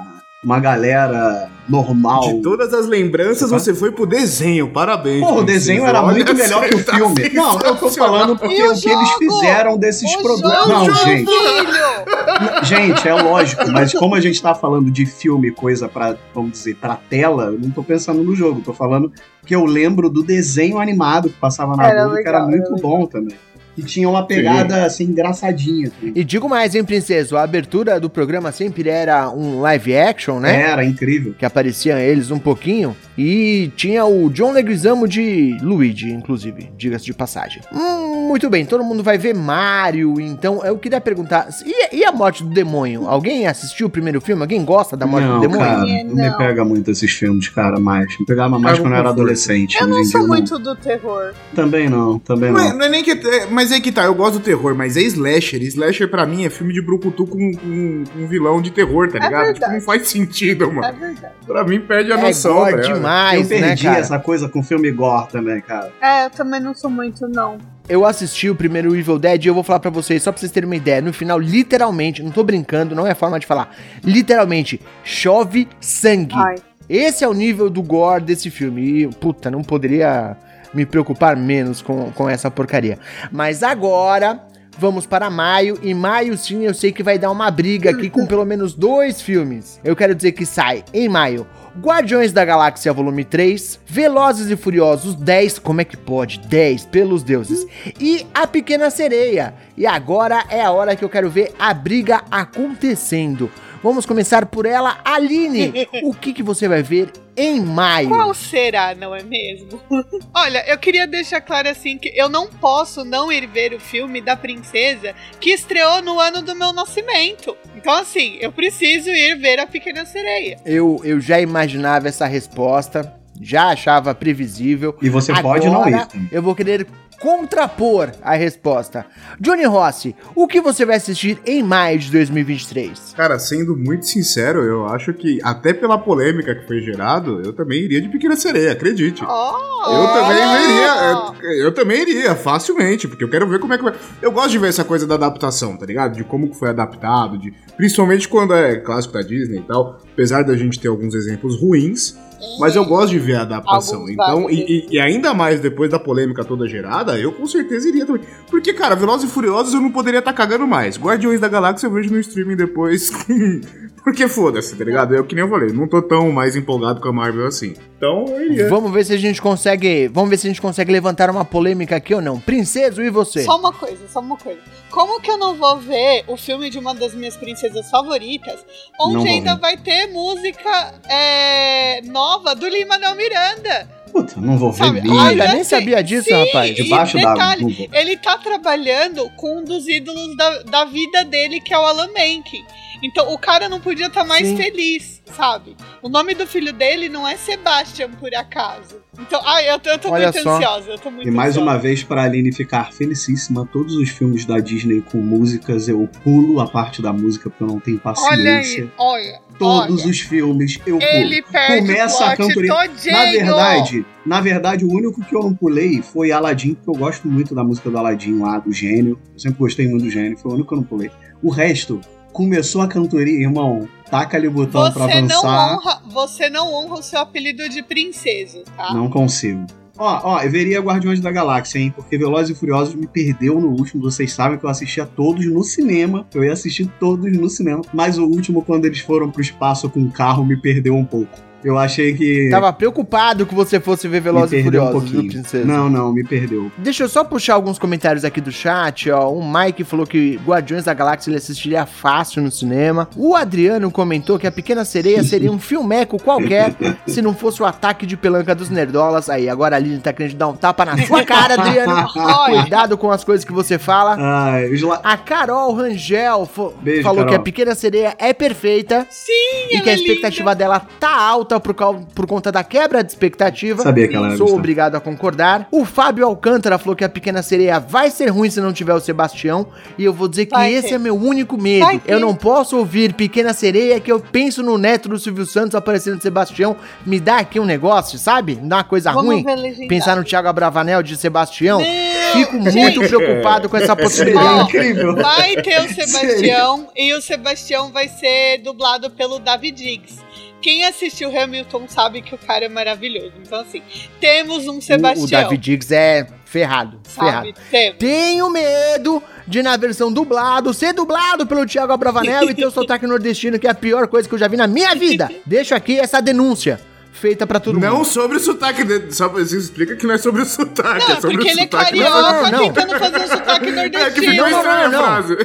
uma galera normal. De todas as lembranças, Uhum. você foi pro desenho. Parabéns. Porra, o desenho era Olha, muito melhor que o tá filme. Não, eu tô falando porque o o que eles fizeram desses produtos. jogo, Não, gente. filho! Gente, é lógico, mas como a gente tá falando de filme, coisa pra, vamos dizer, pra tela, eu não tô pensando no jogo, tô falando que eu lembro do desenho animado que passava na Era Globo, que era muito era bom também. E tinha uma pegada, assim, engraçadinha. assim. E digo mais, hein, Princeso? A abertura do programa sempre era um live action, né? Era incrível. Que apareciam eles um pouquinho. E tinha o John Leguizamo de Luigi, inclusive, diga-se de passagem. Hum, muito bem, todo mundo vai ver Mario, então eu queria perguntar: e, e a morte do demônio? Alguém assistiu o primeiro filme? Alguém gosta da morte não, do demônio? cara, não me não. pega muito esses filmes, cara, mais. Me pegava mais quando eu era adolescente. Eu não sou muito do terror. Também não, também Não é, não. não é nem que. é- Mas é que tá, eu gosto do terror, mas é slasher. Slasher pra mim é filme de brucutu com, com, com um vilão de terror, tá É ligado? tipo, verdade. não faz sentido, É mano. verdade. Pra mim perde a É noção, gore tá demais, eu né, perdi cara? essa coisa com filme gore também, cara. É, eu também não sou muito, não. Eu assisti o primeiro Evil Dead e eu vou falar pra vocês, só pra vocês terem uma ideia. No final, literalmente, não tô brincando, não é forma de falar. Literalmente, chove sangue. Ai. Esse é o nível do gore desse filme. E, puta, não poderia me preocupar menos com, com essa porcaria. Mas agora, vamos para maio. E maio, sim, eu sei que vai dar uma briga aqui com pelo menos dois filmes. Eu quero dizer que sai em maio. Guardiões da Galáxia Volume 3, Velozes e Furiosos 10, como é que pode? 10, pelos deuses. E A Pequena Sereia. E agora é a hora que eu quero ver a briga acontecendo. Vamos começar por ela, Aline. O que, que você vai ver em maio? Qual será, não é mesmo? Olha, eu queria deixar claro assim que eu não posso não ir ver o filme da princesa que estreou no ano do meu nascimento. Então, assim, eu preciso ir ver a Pequena Sereia. Eu, eu já imaginava essa resposta, já achava previsível. E você pode não Agora, ir. Eu vou querer contrapor a resposta. Johnny Rossi, o que você vai assistir em maio de 2023? Cara, sendo muito sincero, eu acho que, até pela polêmica que foi gerado, eu também iria de Pequena Sereia, acredite. Oh! Eu também iria, é, eu também iria, facilmente, porque eu quero ver como é que vai. Eu gosto de ver essa coisa da adaptação, tá ligado? De como que foi adaptado, de principalmente quando é clássico da Disney e tal. Apesar da gente ter alguns exemplos ruins, mas eu gosto de ver a adaptação. Alguns Então, e, e- e ainda mais depois da polêmica toda gerada, eu com certeza iria também. Porque, cara, Velozes e Furiosos eu não poderia estar cagando mais. Guardiões da Galáxia eu vejo no streaming depois Porque foda-se, tá ligado? Eu que nem eu falei, não tô tão mais empolgado com a Marvel assim. Então eu iria. Vamos ver se a gente consegue. Vamos ver se a gente consegue levantar uma polêmica aqui ou não. Princeso, e você? Só uma coisa, só uma coisa. Como que eu não vou ver o filme de uma das minhas princesas favoritas, onde ainda ver. vai ter música é, nova do Lin-Manuel Miranda? Puta, não vou ver Sabe? Olha, nem assim, sabia disso, sim, rapaz. Debaixo detalhe, não vou. Ele tá trabalhando com um dos ídolos da, da vida dele, que é o Alan Menken. Então o cara não podia estar mais Sim. feliz, sabe? O nome do filho dele não é Sebastian, por acaso. Então, ai, eu tô, eu tô Olha muito só. ansiosa. Eu tô muito E mais ansiosa. uma vez, pra Aline ficar felicíssima, todos os filmes da Disney com músicas, eu pulo a parte da música porque eu não tenho Olha paciência. aí, olha. Todos olha. os filmes eu pulo. Ele perde Começa a cantoria. todinho. Na verdade, na verdade, o único que eu não pulei foi Aladdin, porque eu gosto muito da música do Aladdin lá, do gênio. Eu sempre gostei muito do gênio, foi o único que eu não pulei. O resto, começou a cantoria, irmão. Taca ali o botão pra você não avançar. honra, você não honra o seu apelido de princesa, tá? Não consigo. Ó, ó, eu veria Guardiões da Galáxia, hein? Porque Velozes e Furiosos me perdeu no último. Vocês sabem que eu assistia todos no cinema. Eu ia assistir todos no cinema. Mas o último, quando eles foram pro espaço com o carro, me perdeu um pouco. Eu achei que. Tava preocupado que você fosse ver Velozes e perdeu um Furiosos, viu, pouquinho. princesa? não, não, me perdeu. Deixa eu só puxar alguns comentários aqui do chat, ó. O Mike falou que Guardiões da Galáxia ele assistiria fácil no cinema. O Adriano comentou que a Pequena Sereia seria um filmeco qualquer se não fosse o ataque de pelanca dos nerdolas. Aí, agora a Aline tá querendo dar um tapa na sua cara, Adriano. Cuidado com as coisas que você fala. Ai, la... A Carol Rangel Beijo, falou Carol. que a Pequena Sereia é perfeita sim, e ela que a é expectativa dela tá alta por, cau- por conta da quebra de expectativa. Sabia que ela ia Sou gostar. obrigado a concordar. O Fábio Alcântara falou que a Pequena Sereia vai ser ruim se não tiver o Sebastião. E eu vou dizer que Vai esse ter. é meu único medo. Vai ter. Eu não posso ouvir Pequena Sereia que eu penso no neto do Silvio Santos aparecendo de Sebastião. Me dá aqui um negócio, sabe? Me dá uma coisa Vamos ruim. Pensar no Thiago Abravanel de Sebastião. Não, Fico muito preocupado com essa Seria possibilidade. Ó, incrível. Vai ter o Sebastião e o Sebastião vai ser dublado pelo David Diggs. Quem assistiu Hamilton sabe que o cara é maravilhoso. Então, assim, temos um O, o Sebastião. David Diggs é ferrado. Ferrado. sabe? Temos. Tenho medo de, na versão dublado, ser dublado pelo Thiago Abravanel e ter o sotaque nordestino, que é a pior coisa que eu já vi na minha vida. Deixo aqui essa denúncia, feita pra todo Não mundo. sobre o sotaque dele. Só explica que não é sobre o sotaque, Não, é sobre porque o ele é sotaque. carioca Não, não, não. tentando fazer um sotaque É que nordestino. ficou Não, não, estranha não, a não. frase.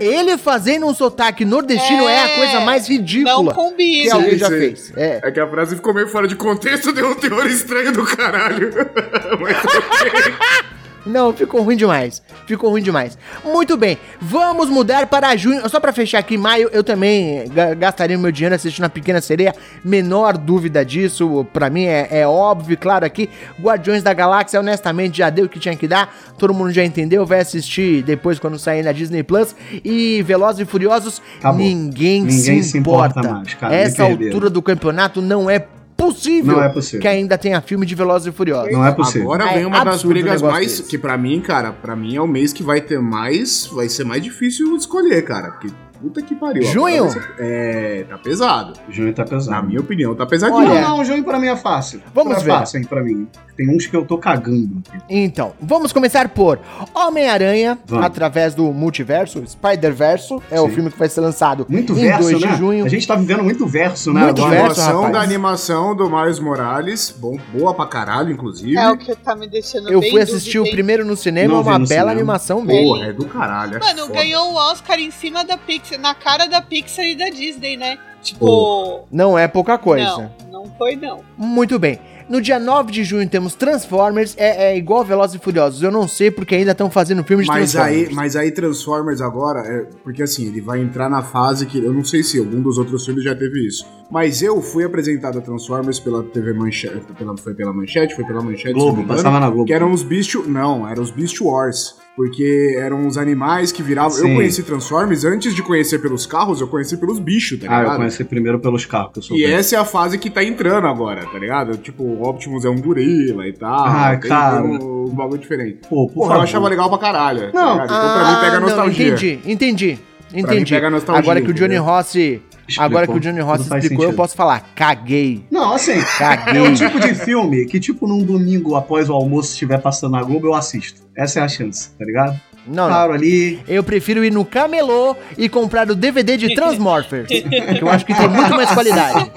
Ele fazendo um sotaque nordestino é, a coisa mais Não ridícula que combina. alguém Sim, já fez. É. É que a frase ficou meio fora de contexto, deu um teor estranho do caralho. Mas. Não, ficou ruim demais. Ficou ruim demais. Muito bem, vamos mudar para junho. Só pra fechar aqui, maio, eu também ga- gastaria o meu dinheiro assistindo a Pequena Sereia. Menor dúvida disso. Pra mim é, é óbvio, claro aqui. Guardiões da Galáxia, honestamente, já deu o que tinha que dar. Todo mundo já entendeu. Vai assistir depois quando sair na Disney Plus. E Velozes e Furiosos, Acabou. ninguém, Ninguém se se importa. importa mais, cara, Essa altura do campeonato não é possível, Não é possível. que ainda tenha filme de Velozes e Furiosos. Não é possível. Agora É vem uma das brigas mais. desse. Que pra mim, cara, pra mim é o mês que vai ter mais. Vai ser mais difícil escolher, cara. Porque puta que pariu. Junho? É, tá pesado. Junho tá pesado. Na minha opinião, tá pesadinho. Olha, Não, não, junho pra mim é fácil. Vamos é ver. fácil, hein, pra mim. Tem uns que eu tô cagando. aqui. Então, vamos começar por Homem-Aranha, através do multiverso, Spider-Verso, é o Sim. filme que vai ser lançado Muito em verso, 2 né? de junho. A gente tá vivendo muito verso, né? Muito A verso. animação rapaz. da animação do Miles Morales, bom, boa pra caralho, inclusive. É o que tá me deixando Eu bem fui assistir o primeiro no cinema, Não uma bela cinema. animação mesmo. Porra, é do caralho. é Mano, foda. ganhou o Oscar em cima da Pixar, na cara da Pixar e da Disney, né? Tipo. Não é pouca coisa. Não, não foi não. Muito bem. No dia 9 de junho temos Transformers, é, é igual Velozes e Furiosos. Eu não sei porque ainda estão fazendo filme de Mas Transformers. aí, mas aí Transformers agora, é, porque assim, ele vai entrar na fase que. Eu não sei se algum dos outros filmes já teve isso. Mas eu fui apresentado a Transformers pela TV Manchete. Pela, foi pela Manchete? Foi pela Manchete, Globo, passava na Globo. Que eram os Beast. Não, eram os Beast Wars. Porque eram os animais que viravam. Eu Sim. conheci Transformers antes de conhecer pelos carros, eu conheci pelos bichos, tá Ah, ligado? eu conheci primeiro pelos carros, que eu sou E velho. essa é a fase que tá entrando agora, tá ligado? Tipo, o Optimus é um gorila e tal. Ah, tem, cara. tem um, um bagulho diferente. Pô, por Porra, eu favor. achava legal pra caralho. tá Não. ligado? então pra mim pega Ah, não, nostalgia. entendi, entendi. mim Entendi. pega nostalgia, Agora que o Johnny entendeu? Rossi. Explicou, Agora que o Johnny faz explicou, eu sentido. posso falar. Caguei. Não, assim, Caguei. é um tipo de filme que, tipo, num domingo após o almoço estiver passando na Globo, eu assisto. Essa é a chance, tá ligado? Não, não. ali. Eu prefiro ir no camelô e comprar o DVD de Transmorphers, que eu acho que tem muito mais qualidade.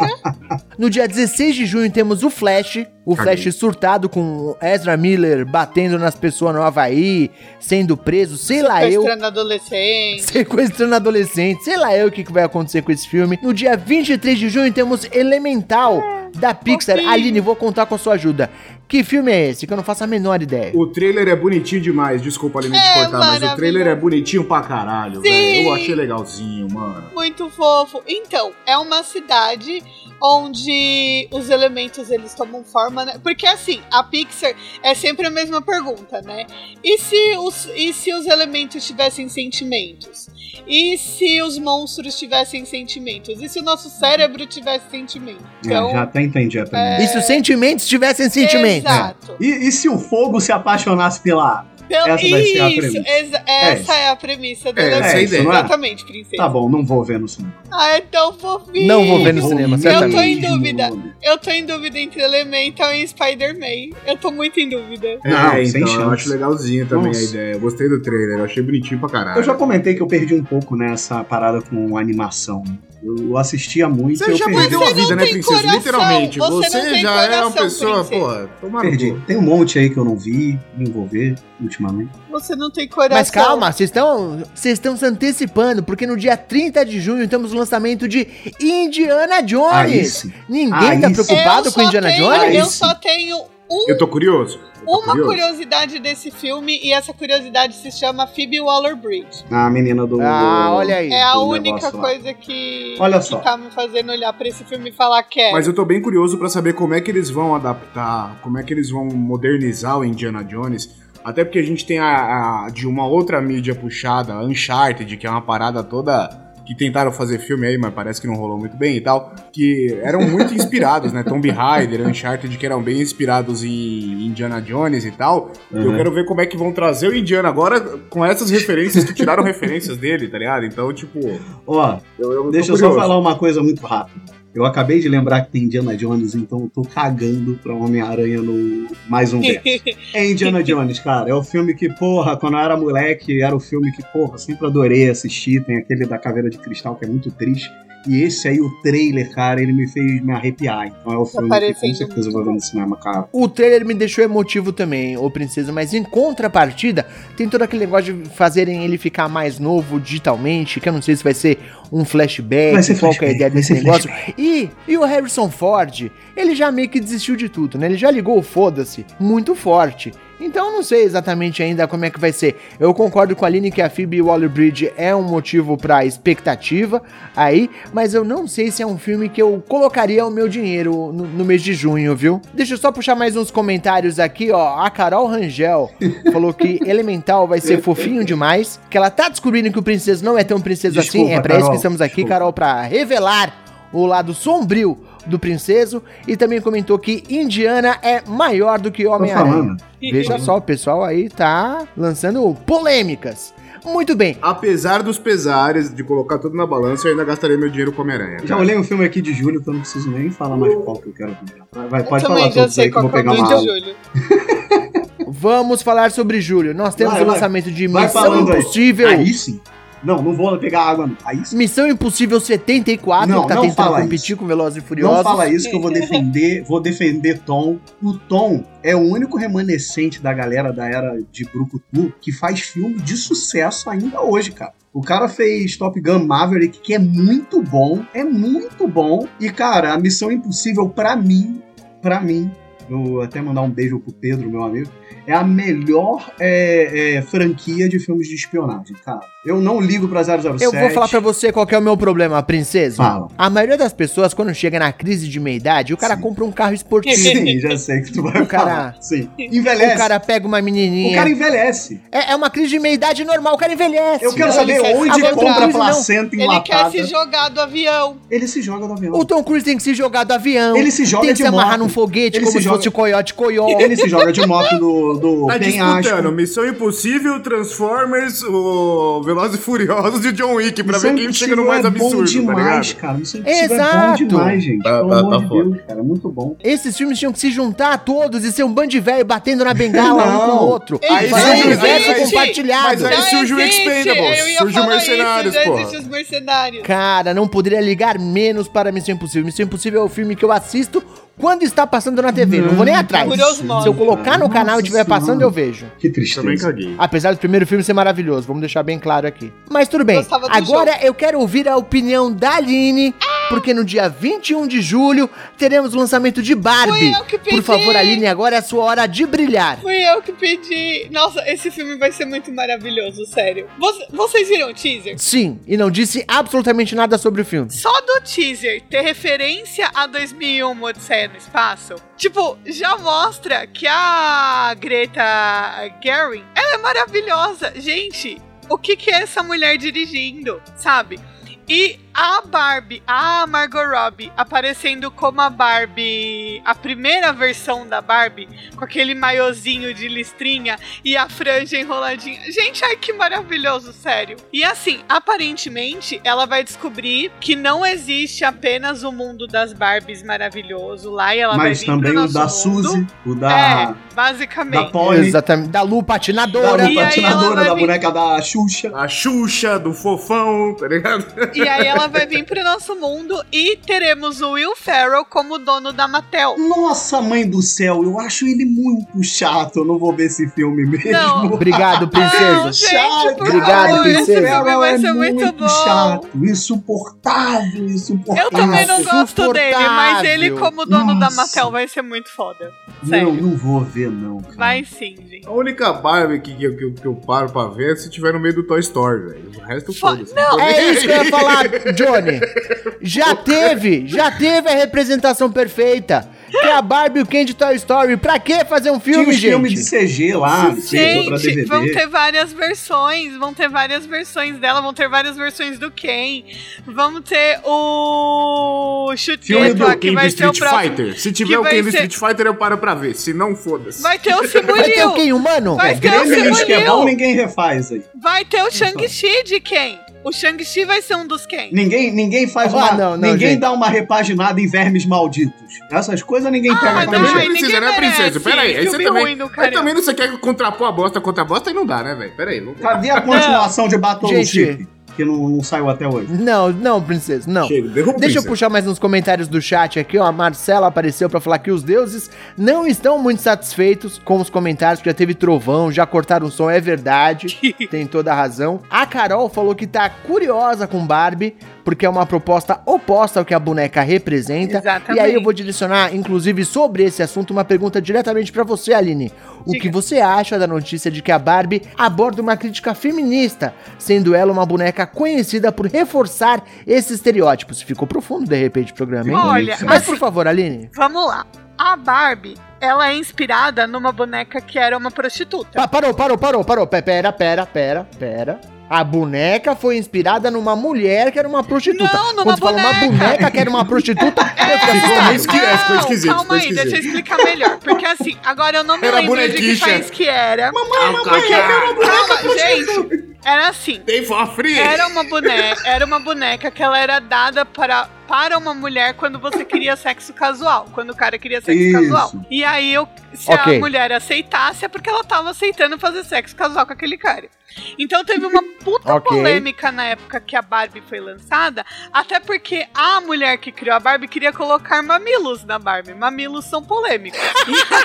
No dia 16 de junho temos o Flash, o Caguei. Flash surtado com Ezra Miller batendo nas pessoas no Havaí, sendo preso, sei lá eu. Sequestrando adolescente. Sequestrando adolescente, sei lá eu o que, que vai acontecer com esse filme. No dia 23 de junho temos Elemental, da Pixar. fofinho. Aline, vou contar com a sua ajuda. Que filme é esse? Que eu não faço a menor ideia. O trailer é bonitinho demais, desculpa Aline te É cortar, mas o trailer é bonitinho pra caralho, velho. Eu achei legalzinho, mano. Muito fofo. Então, é uma cidade onde os elementos eles tomam forma, né? Porque assim, a Pixar é sempre a mesma pergunta, né? E se os, e se os elementos tivessem sentimentos? E se os monstros tivessem sentimentos? E se o nosso cérebro tivesse sentimento? É, já até entendi a premissa. E se os sentimentos tivessem sentimentos? Exato. E, e se o fogo se apaixonasse pela água? Então, Essa vai ser a isso, premissa. exa- essa é a premissa do É, essa é a ideia. Exatamente, princesa. Tá bom, não vou ver no cinema. Ah, é tão fofinho. Não vou ver no cinema, Eu certamente. tô em dúvida. Eu tô em dúvida entre Elemental e Spider-Man. Eu tô muito em dúvida. Não, é, sem então, chance. eu acho legalzinho também Nossa. a ideia. Eu gostei do trailer, eu achei bonitinho pra caralho. Eu já comentei que eu perdi um pouco nessa parada com animação. Eu assistia muito e Você eu já perdi. perdeu a vida, né, princesa? coração, Literalmente. você Você, já é uma pessoa, princesa. porra, Perdi. cu. Tem um monte aí que eu não vi, me envolver ultimamente. Você não tem coração. Mas calma, vocês estão vocês estão se antecipando, porque no dia 30 de junho temos o lançamento de Indiana Aí Jones. sim. Ninguém Aí tá preocupado Eu com Indiana tenho- Jones? Aí Eu sim. só tenho um- Eu tô curioso. eu tô uma curioso. curiosidade desse filme e essa curiosidade se chama Phoebe Waller-Bridge. A menina do. Ah, do- olha aí. É a única negócio lá. coisa que, Olha que só. tá me fazendo olhar pra esse filme e falar que é. Mas eu tô bem curioso pra saber como é que eles vão adaptar, como é que eles vão modernizar o Indiana Jones. Até porque a gente tem a, a- de uma outra mídia puxada, a Uncharted, que é uma parada toda que tentaram fazer filme aí, mas parece que não rolou muito bem e tal, que eram muito inspirados, né? Tomb Raider, Uncharted, que eram bem inspirados em Indiana Jones e tal. Eu Uhum. quero ver como é que vão trazer o Indiana agora com essas referências que tiraram referências dele, tá ligado? Então, tipo, Ó, eu, eu deixa eu só falar uma coisa muito rápida. Eu acabei de lembrar que tem Indiana Jones, então eu tô cagando pra Homem-Aranha no mais um verso. É Indiana Jones, cara. É o filme que, porra, quando eu era moleque, era o filme que, porra, sempre adorei assistir. Tem aquele da Caveira de Cristal que é muito triste. E esse aí, o trailer, cara, ele me fez me arrepiar. Então é o filme que com certeza eu vou ver no cinema, cara. O trailer me deixou emotivo também, ô princesa, mas em contrapartida, tem todo aquele negócio de fazerem ele ficar mais novo digitalmente, que eu não sei se vai ser um flashback, Vai ser qual que é a flashback, ideia desse negócio. E, e o Harrison Ford, ele já meio que desistiu de tudo, né? Ele já ligou o foda-se muito forte. Então eu não sei exatamente ainda como é que vai ser. Eu concordo com a Aline que a Phoebe Waller-Bridge é um motivo pra expectativa aí, mas eu não sei se é um filme que eu colocaria o meu dinheiro no, no mês de junho, viu? Deixa eu só puxar mais uns comentários aqui, ó. A Carol Rangel falou que Elemental vai ser fofinho demais, que ela tá descobrindo que o princeso não é tão princesa Desculpa, assim. É pra isso que estamos aqui, desculpa. Carol, pra revelar o lado sombrio do princeso e também comentou que Indiana é maior do que Homem-Aranha. Veja só, o pessoal aí tá lançando polêmicas. Muito bem. Apesar dos pesares de colocar tudo na balança, eu ainda gastaria meu dinheiro com Homem-Aranha. Já olhei um filme aqui de julho que eu não preciso nem falar mais qual que eu quero ver. Vai, Eu pode falar já todos sei aí que eu qual vou é o pegar uma de aula. julho. Vamos falar sobre Júlio. Nós temos Vai, o vai. lançamento de Vai Missão falando aí. Impossível. Aí sim. Não, não vou pegar água, não. Aí. Missão Impossível 74, Não, que tá não tentando competir isso. com Velozes e Furiosos. Não fala isso que eu vou defender, vou defender Tom. O Tom é o único remanescente da galera da era de Brucutu que faz filme de sucesso ainda hoje, cara. O cara fez Top Gun Maverick, que é muito bom, é muito bom. E, cara, a Missão Impossível, pra mim, pra mim, vou até mandar um beijo pro Pedro, meu amigo, é a melhor é, é, franquia de filmes de espionagem, cara. Eu não ligo pra 007. Eu vou falar pra você qual que é o meu problema, princesa. Fala. A maioria das pessoas, quando chega na crise de meia-idade, o cara Sim. compra um carro esportivo. Sim, já sei que tu vai O cara- falar. Sim. Envelhece. o cara pega uma O menininha. cara envelhece. É, é uma crise de meia-idade normal, o cara envelhece. Eu quero Ele saber onde Agora, compra a não. placenta Ele quer enlatada. se jogar do avião. Ele se joga do avião. O Tom Cruise tem que se jogar do avião. Ele se joga tem que de se amarrar moto. num foguete Ele como se se joga- fosse o coiote coió. Ele se joga de moto no, do, do Tá penhasco. disputando Missão Impossível, Transformers, o Velozes e Furiosos e o John Wick pra Missão ver quem chega no Impossível mais é bom absurdo, tá demais, ligado? cara. Missão Impossível é Exato. bom demais, gente. Tá- Pelo tá- amor tá de foda. Deus, cara. É muito bom. Esses filmes tinham que se juntar todos e ser um bando de velho batendo na bengala um com o outro. Aí surge- um universo aí- compartilhado. mas aí surge o Expendables, surge o Mercenários, porra. existe os mercenários. Cara, não poderia ligar menos para Missão Impossível. Missão Impossível é o filme que eu assisto quando está passando na TV. Não, vou nem atrás. Por osmose. Se eu colocar no canal e estiver passando, eu vejo. Que Também tristeza. caguei. Apesar do primeiro filme ser maravilhoso, vamos deixar bem claro aqui. Mas tudo bem. Agora eu quero ouvir a opinião da Aline, porque no dia 21 de julho teremos o lançamento de Barbie. Fui eu que pedi. Por favor, Aline, agora é a sua hora de brilhar. Fui eu que pedi. Nossa, esse filme vai ser muito maravilhoso, sério. Voc- vocês viram o teaser? Sim, e não disse absolutamente nada sobre o filme. Só do teaser ter referência a 2001 Odisseia no Espaço, tipo, já mostra que a Greta Gerwig, ela é maravilhosa. Gente, o que que é essa mulher dirigindo, sabe? E a Barbie, a Margot Robbie, aparecendo como a Barbie, a primeira versão da Barbie, com aquele maiozinho de listrinha e a franja enroladinha. Gente, ai que maravilhoso, sério. E assim, aparentemente, ela vai descobrir que não existe apenas o mundo das Barbies maravilhoso lá e ela vai Mas vir também pro o da mundo. Suzy, o da, É, da basicamente. Polly, Exatamente. Da Lu da patinadora. Lu E aí ela patinadora, vai da vir- boneca da Xuxa. A Xuxa, do fofão, tá ligado? E aí ela vai vir pro nosso mundo e teremos o Will Ferrell como dono da Mattel. Nossa, mãe do céu, eu acho ele muito chato. Eu não vou ver esse filme mesmo. Não. Obrigado, Não, princesa. gente, por Obrigado, favor, esse princesa. filme vai ser muito bom. é chato, insuportável, insuportável. Eu também não gosto dele, mas ele como dono da Nossa. Mattel vai ser muito foda. Não, Sério. não vou ver, não. Cara. Vai sim, gente. A única Barbie que, que, que, eu- que eu paro pra ver é se tiver no meio do Toy Story, velho. O resto Fo- foda-se. não, nem É isso que eu ia falar, Johnny. Já teve, já teve a representação perfeita. Que é a Barbie e o Ken de Toy Story. Pra que fazer um Tinha filme, os filmes de gente? CG lá, Gente, DVD. vão ter várias versões, vão ter várias versões dela, vão ter várias versões do Ken. Vamos ter o Filme Chuteto do lá, que Ken do vai ser o Street próximo. Fighter. Se que tiver o Ken do ser- Street Fighter, eu paro pra ver. Se não, foda-se. Vai ter o Vai ter o Ken humano? Vai ter o Gremlins que é bom, ninguém refaz aí. vai ter o Shang-Chi de Ken. O Shang-Chi vai ser um dos Ken. Ninguém, ninguém faz Ah, uma. não, não, ninguém gente. dá uma repaginada em vermes malditos. Essas coisas ninguém Ah, pega Ai, não jeito. precisa, ninguém né, princesa? Pera aí. Aí você também, aí também não você quer contrapor a bosta contra a bosta e não dá, né, velho? Pera aí. Cadê a continuação de Battleship? Que não, não saiu até hoje. Não, não, princesa, não. Chega, derruba Deixa eu princesa. puxar mais uns comentários do chat aqui, ó. A Marcela apareceu pra falar que os deuses não estão muito satisfeitos com os comentários, que já teve trovão, já cortaram o som, é verdade. tem toda a razão. A Carol falou que tá curiosa com Barbie, porque é uma proposta oposta ao que a boneca representa. Exatamente. E aí eu vou direcionar, inclusive, sobre esse assunto, uma pergunta diretamente pra você, Aline. O Diga. que você acha da notícia de que a Barbie aborda uma crítica feminista, sendo ela uma boneca conhecida por reforçar esses estereótipos? Ficou profundo, de repente, o programa, hein? Olha, Mas, assim, por favor, Aline. Vamos lá. A Barbie, ela é inspirada numa boneca que era uma prostituta. Pa- parou, parou, parou, parou. Pe- Pera, pera, pera, pera. A boneca foi inspirada numa mulher que era uma prostituta. Não, numa Quando fala uma boneca. boneca que era uma prostituta, eu fico Ficou assustado. meio esqui- é, ficou esquisito, calma aí, deixa eu explicar melhor. Porque assim, agora eu não me Era lembro de que país que era. Ah, Porque, cara. calma, gente, era assim. Tem free. Era uma boneca, era uma boneca que ela era dada para, para uma mulher quando você queria sexo casual, quando o cara queria sexo Isso. casual. E aí eu, se Ok. a mulher aceitasse é porque ela tava aceitando fazer sexo casual com aquele cara. Então teve uma puta Ok. polêmica na época que a Barbie foi lançada, até porque a mulher que criou a Barbie queria colocar mamilos na Barbie. Mamilos são polêmicos.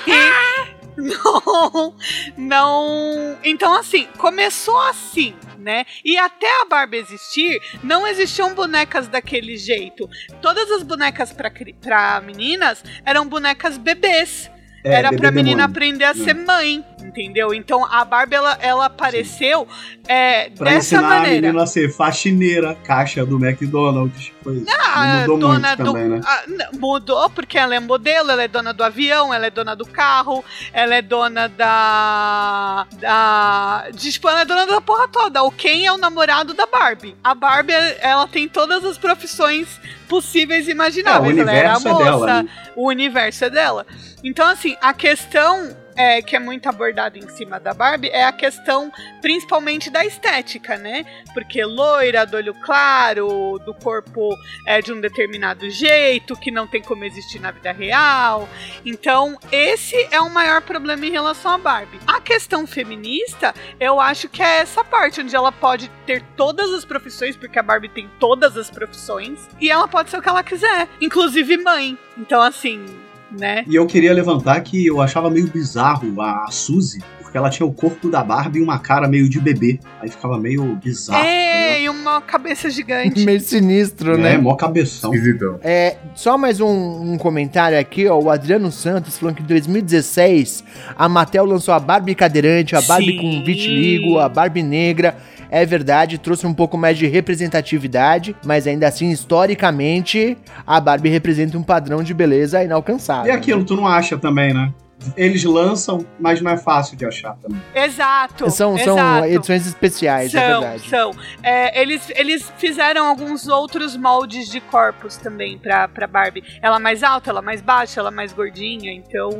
E aí não, não. Então, assim, começou assim, né? E até a Barbie existir, não existiam bonecas daquele jeito. Todas as bonecas pra meninas eram bonecas bebês. É, Era bebê pra menina aprender a ser mãe, entendeu? Então a Barbie ela, ela apareceu é, Pra dessa ensinar a maneira. menina a ser faxineira, caixa do McDonald's. Foi, Ah, mudou dona muito do. também, né? n- mudou porque ela é modelo, ela é dona do avião, ela é dona do carro, ela é dona da. da. de- tipo, ela é dona da porra toda. O Ken é o namorado da Barbie. A Barbie, ela tem todas as profissões possíveis e imagináveis. É, o ela era a universo é moça, dela, né? o universo é dela. Então, assim, a questão é, que é muito abordado em cima da Barbie é a questão principalmente da estética, né? Porque loira, do olho claro, do corpo é de um determinado jeito, que não tem como existir na vida real. Então, esse é o maior problema em relação à Barbie. A questão feminista, eu acho que é essa parte onde ela pode ter todas as profissões, porque a Barbie tem todas as profissões, e ela pode ser o que ela quiser, inclusive mãe. Então, assim, né? E eu queria levantar que eu achava meio bizarro a Suzy, porque ela tinha o corpo da Barbie e uma cara meio de bebê. Aí ficava meio bizarro. É, e uma cabeça gigante. Meio sinistro, né? É, né? mó cabeção. Esquisitão. É, só mais um, um comentário aqui, ó. O Adriano Santos falando que em 2016 a Mattel lançou a Barbie cadeirante, a Barbie Sim. com vitiligo, a Barbie negra. É verdade, trouxe um pouco mais de representatividade, mas ainda assim, historicamente, a Barbie representa um padrão de beleza inalcançável. E aquilo, tu não acha também, né? Eles lançam, mas não é fácil de achar também. Exato. São, são exato. edições especiais, é São, verdade. são. É, eles, eles fizeram alguns outros moldes de corpos também pra, pra Barbie. Ela mais alta, ela mais baixa, ela mais gordinha. Então,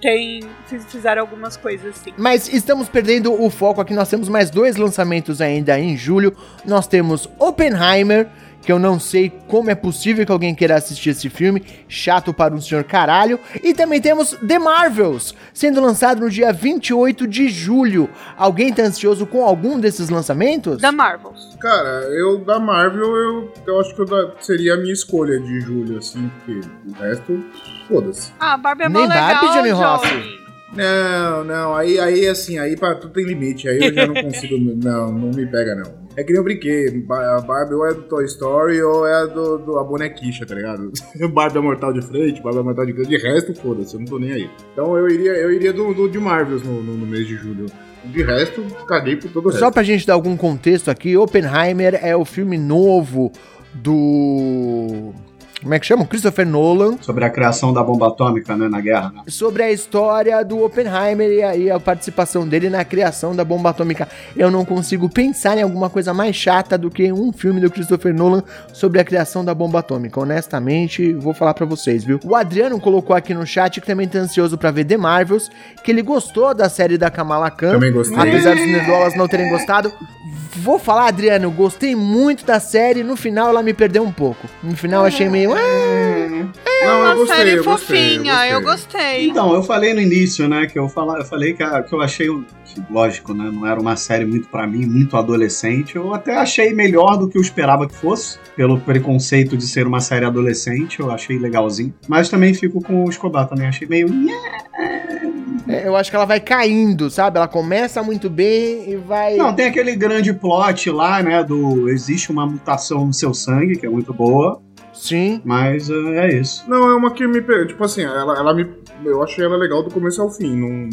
tem. fiz- Fizeram algumas coisas assim. Mas estamos perdendo o foco aqui. Nós temos mais dois lançamentos ainda em julho. Nós temos Oppenheimer, que eu não sei como é possível que alguém queira assistir esse filme, chato para um senhor caralho. E também temos The Marvels, sendo lançado no dia 28 de julho. Alguém tá ansioso com algum desses lançamentos? Da Marvels. Cara, eu da Marvel, eu, eu acho que eu da- seria a minha escolha de julho, assim, porque o resto, foda-se. Ah, a Barbie é Nem legal, Barbie, Johnny Rossi. Não, não, aí, aí assim, aí pra tudo tem limite, aí eu já não consigo, não, não me pega não. É que nem eu brinquei, a Barbie ou é do Toy Story ou é do, do a bonequicha, tá ligado? Barbie é mortal de frente, Barbie é mortal de canto, de resto, foda-se, eu não tô nem aí. Então eu iria, eu iria do, do de Marvels no, no, no mês de julho. De resto, caguei por todo o resto. Só pra gente dar algum contexto aqui, Oppenheimer é o filme novo do. Como é que chama? Christopher Nolan. Sobre a criação da bomba atômica, né, na guerra, né? sobre a história do Oppenheimer e aí a participação dele na criação da bomba atômica. Eu não consigo pensar em alguma coisa mais chata do que um filme do Christopher Nolan sobre a criação da bomba atômica. Honestamente, vou falar pra vocês, viu? O Adriano colocou aqui no chat que também tá ansioso pra ver The Marvels, que ele gostou da série da Kamala Khan. Também gostei. Apesar dos nerdolas não terem gostado. Vou falar, Adriano, gostei muito da série. No final ela me perdeu um pouco. No final achei meio. "Ah". Não, Uma eu gostei, série eu gostei, fofinha, eu gostei. Então, eu falei no início, né, que eu, fala, eu falei que, a- que eu achei, que, lógico, né, não era uma série muito pra mim, muito adolescente. Eu até achei melhor do que eu esperava que fosse, pelo preconceito de ser uma série adolescente, eu achei legalzinho. Mas também fico com o Escobar, também achei meio... É, Eu acho que ela vai caindo, sabe? Ela começa muito bem e vai. Não, tem aquele grande plot lá, né, do existe uma mutação no seu sangue, que é muito boa, Sim. mas eh, é isso. Não, é uma que me. Tipo assim, ela, ela me. Eu achei ela legal do começo ao fim. Não,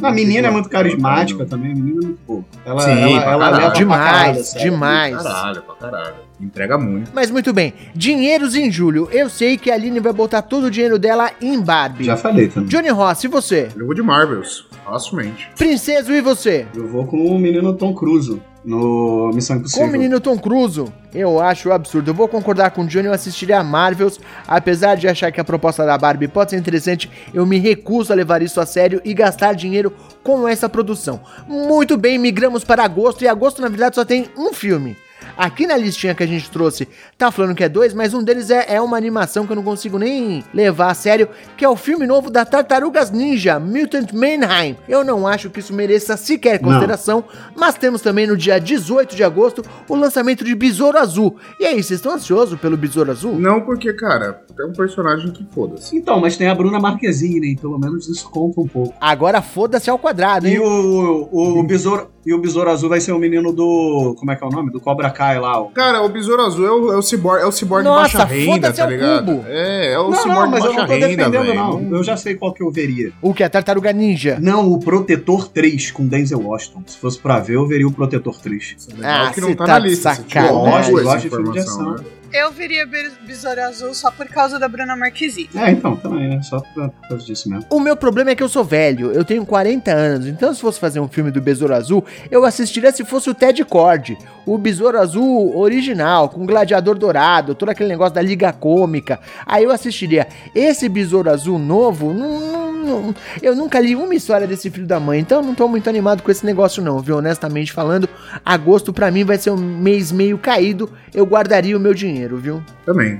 não, A menina é muito não- carismática também, a menina é muito boa. Ela, Sim, ela, pra ela leva pra Demais, caralho, sério. demais. Caralho, pra caralho. Entrega muito. Mas muito bem. Dinheiros em julho. Eu sei que a Aline vai botar todo o dinheiro dela em Barbie. Já falei também. Johnny Ross, e você? Eu vou de Marvels, facilmente. Princeso, e você? Eu vou com o menino Tom Cruise no Missão Com Impossível. o menino Tom Cruise, eu acho absurdo. Eu vou concordar com o Johnny, eu assistiria a Marvels. Apesar de achar que a proposta da Barbie pode ser interessante, eu me recuso a levar isso a sério e gastar dinheiro com essa produção. Muito bem, migramos para agosto, e agosto, na verdade, só tem um filme. Aqui na listinha que a gente trouxe, tá falando que é dois, mas um deles é, é uma animação que eu não consigo nem levar a sério, que é o filme novo da Tartarugas Ninja, Mutant Mayhem. Eu não acho que isso mereça sequer Não. consideração, mas temos também no dia 18 de agosto o lançamento de Besouro Azul. E aí, vocês estão ansiosos pelo Besouro Azul? Não porque, cara, é um personagem que foda-se. Então, mas tem a Bruna Marquezine, né? pelo menos isso conta um pouco. Agora foda-se ao quadrado, hein? E o, o, besouro, e o Besouro Azul vai ser o menino do. Como é que é o nome? Do Cobra Kai lá. O... Cara, o Besouro Azul é o, é o cyborg, é o cyborg Nossa, de baixa renda, foda-se tá ao ligado? cubo. É, é o não, cyborg não, mas de eu não baixa tô renda, defendendo, velho. não. Eu já sei qual que eu veria. O que? A Tartaruga Ninja? Não, o Protetor 3 com Denzel Washington. Se fosse pra ver, eu veria o Protetor 3. Ah, É que não tá, tá na de lista. sacanagem. tirou Gosto, essa gosto de filme de ação. né? Eu viria Be- Besouro Azul só por causa da Bruna Marquezine. É, então, também, né? Só por causa disso mesmo. O meu problema é que eu sou velho, eu tenho 40 anos, então se fosse fazer um filme do Besouro Azul, eu assistiria se fosse o Ted Cord, o Besouro Azul original, com gladiador dourado, todo aquele negócio da Liga Cômica, aí eu assistiria. Esse Besouro Azul novo, não, não- não- eu nunca li uma história desse filho da mãe, então não tô muito animado com esse negócio não, viu? Honestamente falando, agosto pra mim vai ser um mês meio caído, eu guardaria o meu dinheiro, viu? Também.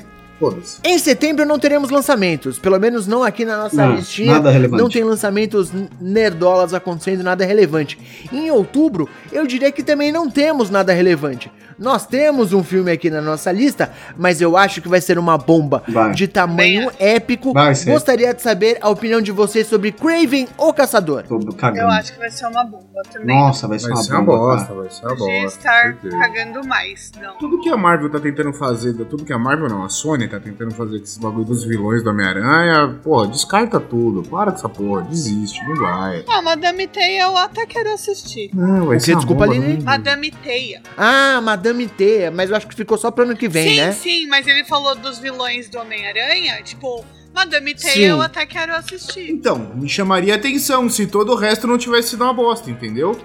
Em setembro não teremos lançamentos, pelo menos não aqui na nossa Não, listinha. nada relevante. Não tem lançamentos nerdolas acontecendo, nada relevante. Em outubro, eu diria que também não temos nada relevante. Nós temos um filme aqui na nossa lista, mas eu acho que vai ser uma bomba Vai. de tamanho épico. Gostaria de saber a opinião de vocês sobre Craven o Caçador. Tô Eu acho que vai ser uma bomba também. Nossa, vai ser Vai uma ser uma bomba, bosta, cara. vai ser uma de bosta. estar cagando mais. Não. Tudo que a Marvel tá tentando fazer, tudo que a Marvel não, a Sony tá tentando fazer esses bagulho dos vilões do Homem-Aranha, pô, descarta tudo, para com essa porra, desiste, não vai. Ah, Madame Teia eu até quero assistir. Não, vai ser Desculpa, bomba, Aline? não- Madame Teia. Ah, Madame T, mas eu acho que ficou só pro ano que vem, sim, né? sim, mas ele falou dos vilões do Homem-Aranha, tipo, Madame Teia Sim. eu até quero assistir. Então, me chamaria atenção se todo o resto não tivesse sido uma bosta, entendeu?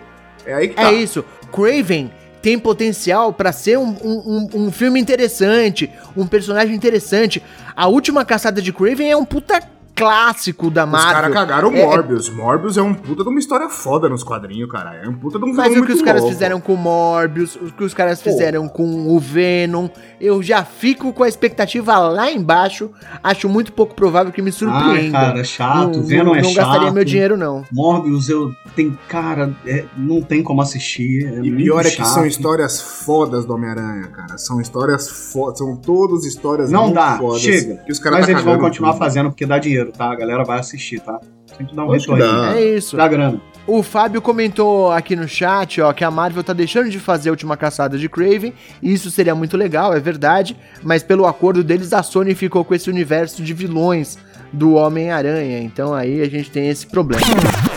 É aí que tá. É isso. Craven tem potencial pra ser um, um, um- um filme interessante, um personagem interessante. A última caçada de Craven é um puta clássico da Os Marvel. caras cagaram o É- é- Morbius. Morbius é um puta de uma história foda nos quadrinhos, cara. É um puta de um Mas o que os caras louco. fizeram com o Morbius, o que os caras Pô. fizeram com o Venom, eu já fico com a expectativa lá embaixo. Acho muito pouco provável que me Ah, surpreenda. cara, chato. não, Venom não, é não chato. gastaria meu dinheiro, não. Morbius, eu tenho. Cara, é, não tem como assistir. É E pior é que são histórias fodas do Homem-Aranha, cara. São histórias fodas. São todas histórias Não muito dá, fodas. chega. Que os caras Mas tá eles vão continuar tudo. fazendo porque dá dinheiro, tá? A galera vai assistir, tá? Sempre dá um retorno. dá. É isso. Dá grana. O Fábio comentou aqui no chat, ó, que a Marvel tá deixando de fazer a última caçada de Craven, e isso seria muito legal, é verdade, mas pelo acordo deles a Sony ficou com esse universo de vilões do Homem-Aranha, então aí a gente tem esse problema.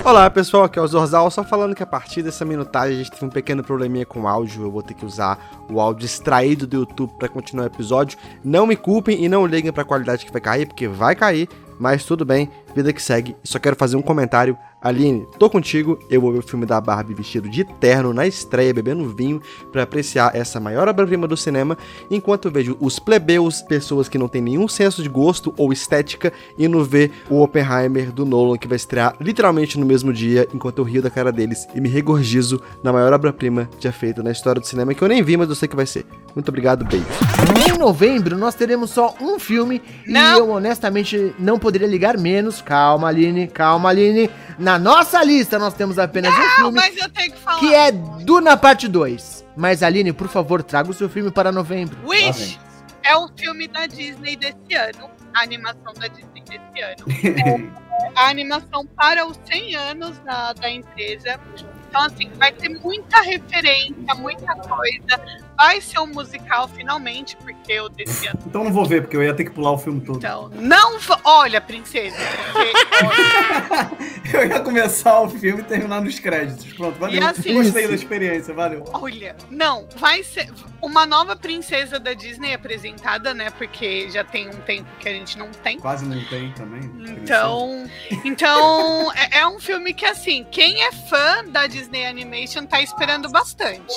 Olá pessoal, aqui é o Zorzal, só falando que a partir dessa minutagem a gente teve um pequeno probleminha com o áudio, eu vou ter que usar o áudio extraído do YouTube para continuar o episódio. Não me culpem e não liguem para a qualidade que vai cair, porque vai cair, mas tudo bem, vida que segue. Só quero fazer um comentário. Aline, tô contigo, eu vou ver o filme da Barbie vestido de terno na estreia, bebendo vinho, para apreciar essa maior obra-prima do cinema, enquanto eu vejo os plebeus, pessoas que não têm nenhum senso de gosto ou estética, indo ver o Oppenheimer do Nolan, que vai estrear literalmente no mesmo dia, enquanto eu rio da cara deles e me regorgizo na maior obra-prima já feita na história do cinema, que eu nem vi, mas eu sei que vai ser. Muito obrigado, beijo. Em novembro nós teremos só um filme, Não. e eu honestamente não poderia ligar menos, calma Aline, calma Aline, na nossa lista nós temos apenas um Não, filme, mas eu tenho que falar. que é Duna Parte 2. Mas Aline, por favor, traga o seu filme para novembro. Wish é o filme da Disney desse ano. A animação da Disney desse ano. É a animação para os 100 anos da, da empresa. Então, assim, vai ter muita referência, muita coisa. Vai ser um musical finalmente, porque desse ano. Então não vou ver, porque eu ia ter que pular o filme todo. Então, não. Olha, princesa, porque. Eu ia começar o filme e terminar nos créditos. Pronto, valeu. Assim- Gostei da experiência, valeu. Olha, não, vai ser uma nova princesa da Disney apresentada, né? Porque já tem um tempo que a gente não tem. Quase não tem também. Então, então é, é um filme que assim, quem é fã da Disney Animation tá esperando bastante.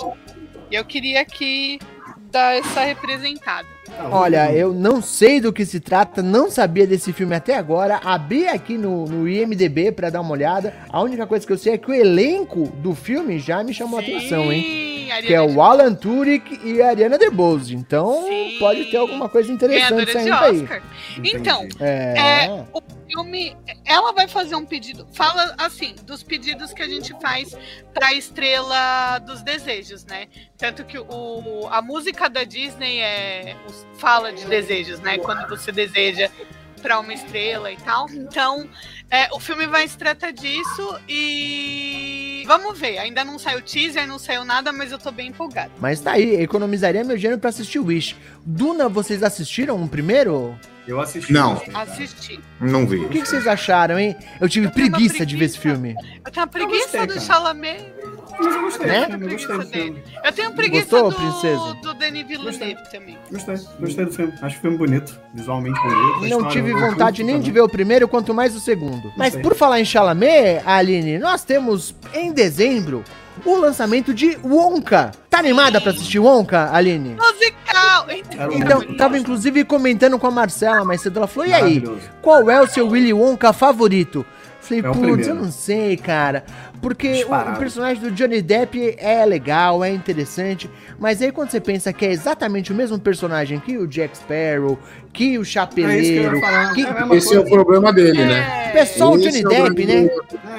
Eu queria aqui dar essa representada. Olha, eu não sei do que se trata, não sabia desse filme até agora. Abri aqui no, no IMDB pra dar uma olhada. A única coisa que eu sei é que o elenco do filme já me chamou a atenção, hein? Sim, Que é o Alan Tudyk e a Ariana DeBose. Então Sim. pode ter alguma coisa interessante saindo aí. Entendi. Então, É. É, o filme, ela vai fazer um pedido. Fala assim, dos pedidos que a gente faz pra estrela dos desejos, né? Tanto que o, a música da Disney é fala de desejos, né? Quando você deseja pra uma estrela e tal. Então, é, o filme vai se tratar disso e vamos ver. Ainda não saiu teaser, não saiu nada, mas eu tô bem empolgada. Mas tá aí, economizaria meu dinheiro pra assistir Wish. Duna, vocês assistiram o primeiro? Eu assisti. Não. Assisti. Não vi. O que, que vocês acharam, hein? Eu tive Eu uma preguiça de ver esse preguiça. filme. Eu tenho a preguiça gostei, do cara. Chalamet. Mas eu gostei Né? eu gostei do filme. Eu tenho preguiça Gostou, do, princesa? do Denis Villeneuve também. Gostei, gostei do filme. Acho o filme bonito, visualmente bonito. a Não tive vontade nem de ver o primeiro, quanto mais o segundo. Mas por falar em Chalamet, Aline, nós temos em dezembro o lançamento de Wonka. Tá animada pra assistir Wonka, Aline? Musical! Então, tava inclusive comentando com a Marcela mais cedo. Ela falou: e aí, qual é o seu Willy Wonka favorito? Falei, É putz, eu não sei, cara. Porque o, o personagem do Johnny Depp é legal, é interessante. Mas aí quando você pensa que é exatamente o mesmo personagem que o Jack Sparrow, que o É que Chapeleiro, ia falar. que- É Esse é o coisa. problema dele, né? é só o Esse Johnny é o Depp, né?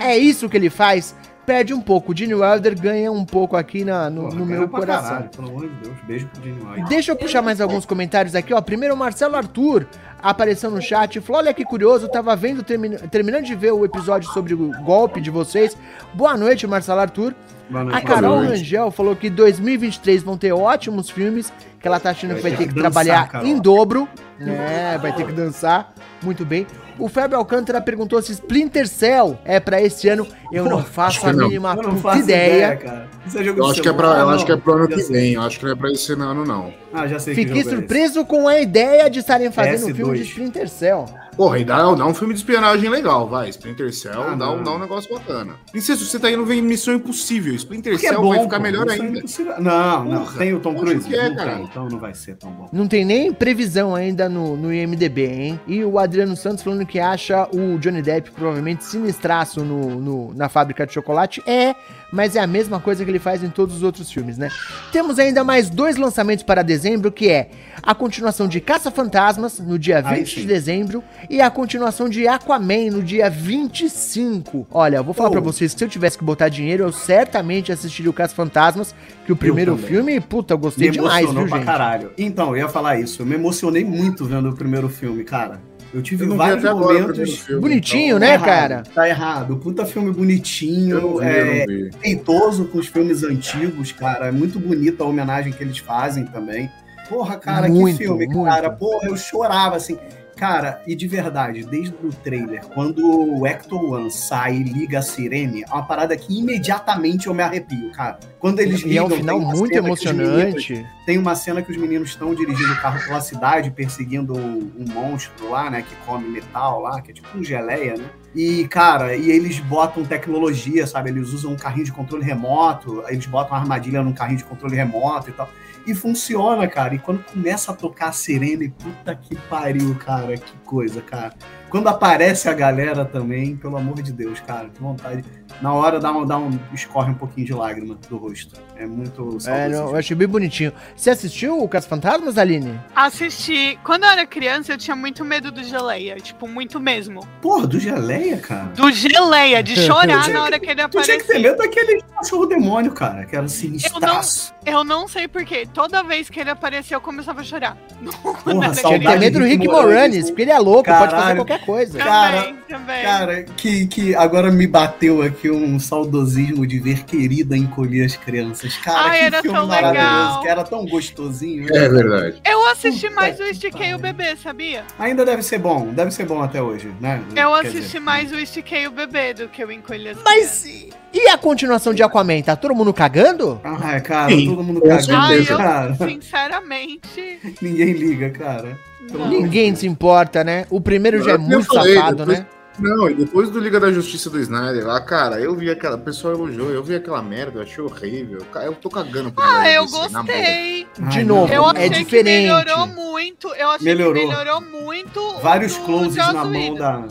É isso que ele faz. Perde um pouco. O Gene Wilder ganha um pouco aqui na- no, no meu coração. caralho, pelo amor de Deus. Beijo pro Gene Wilder. Deixa eu puxar mais alguns comentários aqui, ó. Primeiro, o Marcelo Arthur apareceu no chat e falou: Olha que curioso, tava vendo, termi- terminando de ver o episódio sobre o golpe de vocês. Boa noite, Marcelo Arthur. Boa A noite, Carol noite. Rangel falou que 2023 vão ter ótimos filmes, que ela tá achando que vai ter que dançar, trabalhar Carol. em dobro. É, vai ter que dançar. Muito bem. O Fábio Alcântara perguntou se Splinter Cell é pra esse ano. Eu não faço a não. mínima Eu não puta faço ideia. cara. Isso é jogo Eu de acho que é pra, eu não. acho que é pro ano Já que sei. vem. Eu acho que não é pra esse ano, não. Ah, já sei que Fiquei é surpreso com a ideia de estarem fazendo um PS2. filme de Splinter Cell. Porra, e dá, dá um filme de espionagem legal, vai. Splinter Cell Ah, dá, um, dá um negócio bacana. Incesto, você tá indo ver Missão Impossível. Splinter Porque é Cell bom, vai ficar pô, melhor Missão ainda. Impossível- Não, não. Porra, Tem o Tom Cruise? é, não cara. tem, então não vai ser tão bom. Não tem nem previsão ainda no, no IMDB, hein? E o Adriano Santos falando que acha o Johnny Depp provavelmente sinistraço no, no- na fábrica de chocolate. É, mas é a mesma coisa que ele faz em todos os outros filmes, né? Temos ainda mais dois lançamentos para dezembro, que é a continuação de Caça-Fantasmas, no dia Aí 20 de dezembro, e a continuação de Aquaman, no dia 25. Olha, eu vou falar Oh. pra vocês que se eu tivesse que botar dinheiro, eu certamente assistiria o Caça-Fantasmas, que o primeiro filme, puta, eu gostei Me demais, viu, pra gente? caralho. Então, eu ia falar isso. Eu me emocionei muito vendo o primeiro filme, cara. Eu tive Eu vários momentos. filme. Bonitinho, Tá né, errado, cara? Tá errado. Puta filme bonitinho. Vi, é, respeitoso com os filmes antigos, cara. É muito bonita a homenagem que eles fazem também. Porra, cara, Muito, que filme, muito. cara. Porra, eu chorava assim. Cara, e de verdade, desde o trailer, quando o Hector One sai e liga a sirene, é uma parada que imediatamente eu me arrepio, cara. Quando eles E é um ligam, final muito os meninos- emocionante. tem uma cena que os meninos estão dirigindo o carro pela cidade, perseguindo um, um monstro lá, né? Que come metal lá, que é tipo um geleia, né? E, cara, e eles botam tecnologia, sabe? Eles usam um carrinho de controle remoto, eles botam uma armadilha num carrinho de controle remoto e tal. E funciona, cara. E quando começa a tocar a sirene, puta que pariu, cara. Que coisa, cara. Quando aparece a galera também, pelo amor de Deus, cara, que vontade. Na hora dá um, dá um escorre um pouquinho de lágrima do rosto. É muito É, não, eu achei bem bonitinho. Você assistiu o Caça Fantasmas, Aline? Assisti. Quando eu era criança, eu tinha muito medo do geleia. Tipo, muito mesmo. Porra, do geleia, cara. Do geleia, de chorar na hora que ele Tu tinha que ter medo daquele cachorro demônio, cara, que era sinistraço. Eu não sei porquê. Toda vez que ele aparecia, eu começava a chorar. Porra, Tem saudade que ter medo do de Rick Rick Moranis, Moranis, porque ele é louco, pode fazer Caralho. Qualquer coisa. Cara, Também, também. Cara, que, que agora me bateu aqui um saudosismo de ver querida encolher as crianças. Cara, Ai, que era filme tão maravilhoso, legal. que era tão gostosinho. né? É verdade. Eu assisti Puta mais o que Estiquei o Bebê, sabia? Ainda deve ser bom, deve ser bom até hoje, né? Eu Quer assisti dizer, mais o Estiquei o Bebê do que o Encolhi as Mas e- e a continuação de Aquaman? Tá todo mundo cagando? Ah, cara, Sim, todo mundo cagando, Ai, certeza. eu, cara. sinceramente, Ninguém liga, cara. Não. Ninguém se importa, né? O primeiro já é Eu muito falei, safado, depois- né? Não, e depois do Liga da Justiça do Snyder lá, cara, eu vi aquela. O pessoal elogiou, eu vi aquela merda, eu achei horrível. Eu tô cagando pro Ah, eu DC, gostei. De Ai, novo, Eu não. achei é que diferente. melhorou muito. Eu achei Melhorou. que melhorou muito. o Vários closes na mão Whedon. da. Não.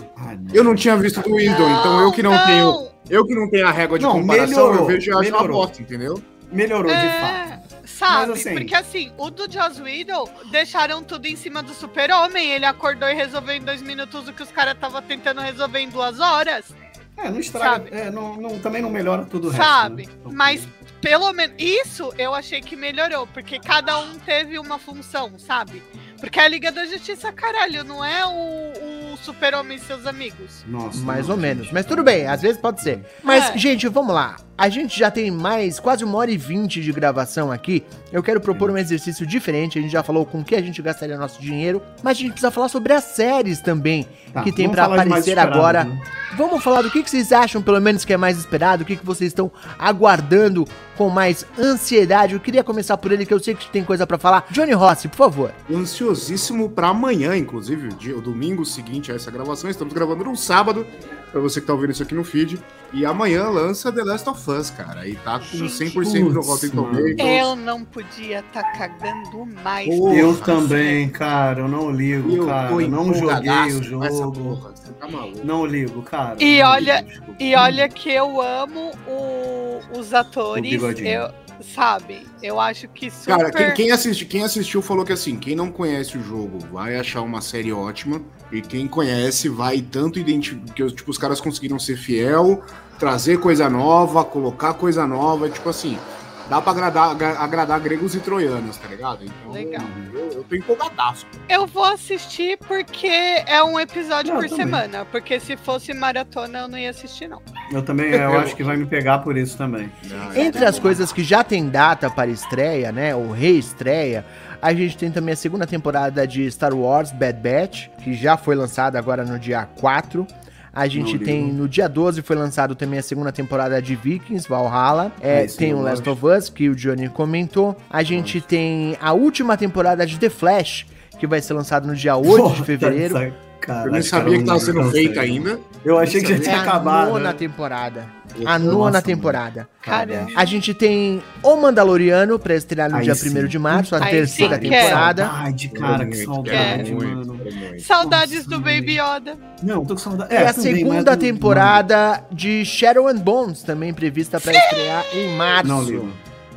Eu não tinha visto do Whedon, então eu que não, tenho. Eu que não tenho a régua de Não, comparação, melhorou, eu vejo e acho uma melhorou. bosta, entendeu? Melhorou de É, fato. Sabe? Mas, assim- Porque assim, o do Joss Whedon deixaram tudo em cima do super-homem. Ele acordou e resolveu em dois minutos o que os caras estavam tentando resolver em duas horas. É, não estraga. Sabe? é, não, não- também não melhora tudo o resto. sabe? né? Então, Mas pelo menos isso eu achei que melhorou, porque cada um teve uma função, sabe? Porque a Liga da Justiça, caralho, não é o, o super-homem e seus amigos. Nossa, Mais não, ou menos. gente. Mas tudo bem, às vezes pode ser. Mas, É. gente, vamos lá. A gente já tem mais quase uma hora e vinte de gravação aqui. Eu quero propor um exercício diferente. A gente já falou com o que a gente gastaria nosso dinheiro. Mas a gente precisa falar sobre as séries também Tá, que tem mais aparecer esperado, agora. né? Vamos falar do que, que vocês acham, pelo menos, que é mais esperado, o que, que vocês estão aguardando com mais ansiedade. Eu queria começar por ele, que eu sei que tem coisa pra falar. Johnny Rossi, por favor. Ansiosíssimo pra amanhã, inclusive, o, dia, o domingo seguinte a essa gravação. Estamos gravando no sábado, pra você que tá ouvindo isso aqui no feed. E amanhã lança The Last of Us, cara. E tá com 100% no Rotten. Tomatoes. Eu não podia estar cagando mais. Porra, Eu também, cara, eu não ligo, Eu cara. tô Não joguei o jogo. porra, Você tá maluco. Não ligo, cara. E não olha- ligo. E olha que eu amo o- os atores. O eu, sabe? Eu acho que super. Cara, quem, quem, assisti- quem assistiu falou que assim, quem não conhece o jogo vai achar uma série ótima. E quem conhece vai tanto identificar. Que tipo, os caras conseguiram ser fiel, trazer coisa nova, colocar coisa nova. Tipo assim, dá pra agradar, agra- agradar gregos e troianos, tá ligado? Então, Legal. Eu, eu tô empolgadaço. Eu vou assistir porque é um episódio Não, por também. semana. Porque se fosse maratona, eu não ia assistir, não. Eu também, eu acho que vai me pegar por isso também. Entre as coisas que já tem data para estreia, né, ou reestreia, a gente tem também a segunda temporada de Star Wars Bad Batch, que já foi lançada agora no dia 4. A gente Não tem ligo. no dia 12 foi lançado também a segunda temporada de Vikings, Valhalla. É, Esse tem o Last of Us, que o Johnny comentou. A gente tem a última temporada de The Flash, que vai ser lançado no dia 8 de fevereiro. Eu nem sabia que tava sendo feita ainda. Eu achei que já É tinha a acabado. nona né? temporada. A nona Nossa, temporada. Caramba. A gente tem O Mandaloriano pra estrear no Aí dia sim. 1 de março, a Aí terceira sim, temporada. Saudade, cara, que saudade, muito, mano. muito. Saudades Nossa, do Baby Yoda. Não, tô com saudade. E a também, mas segunda temporada de Shadow and Bones, também prevista pra estrear em março. Não.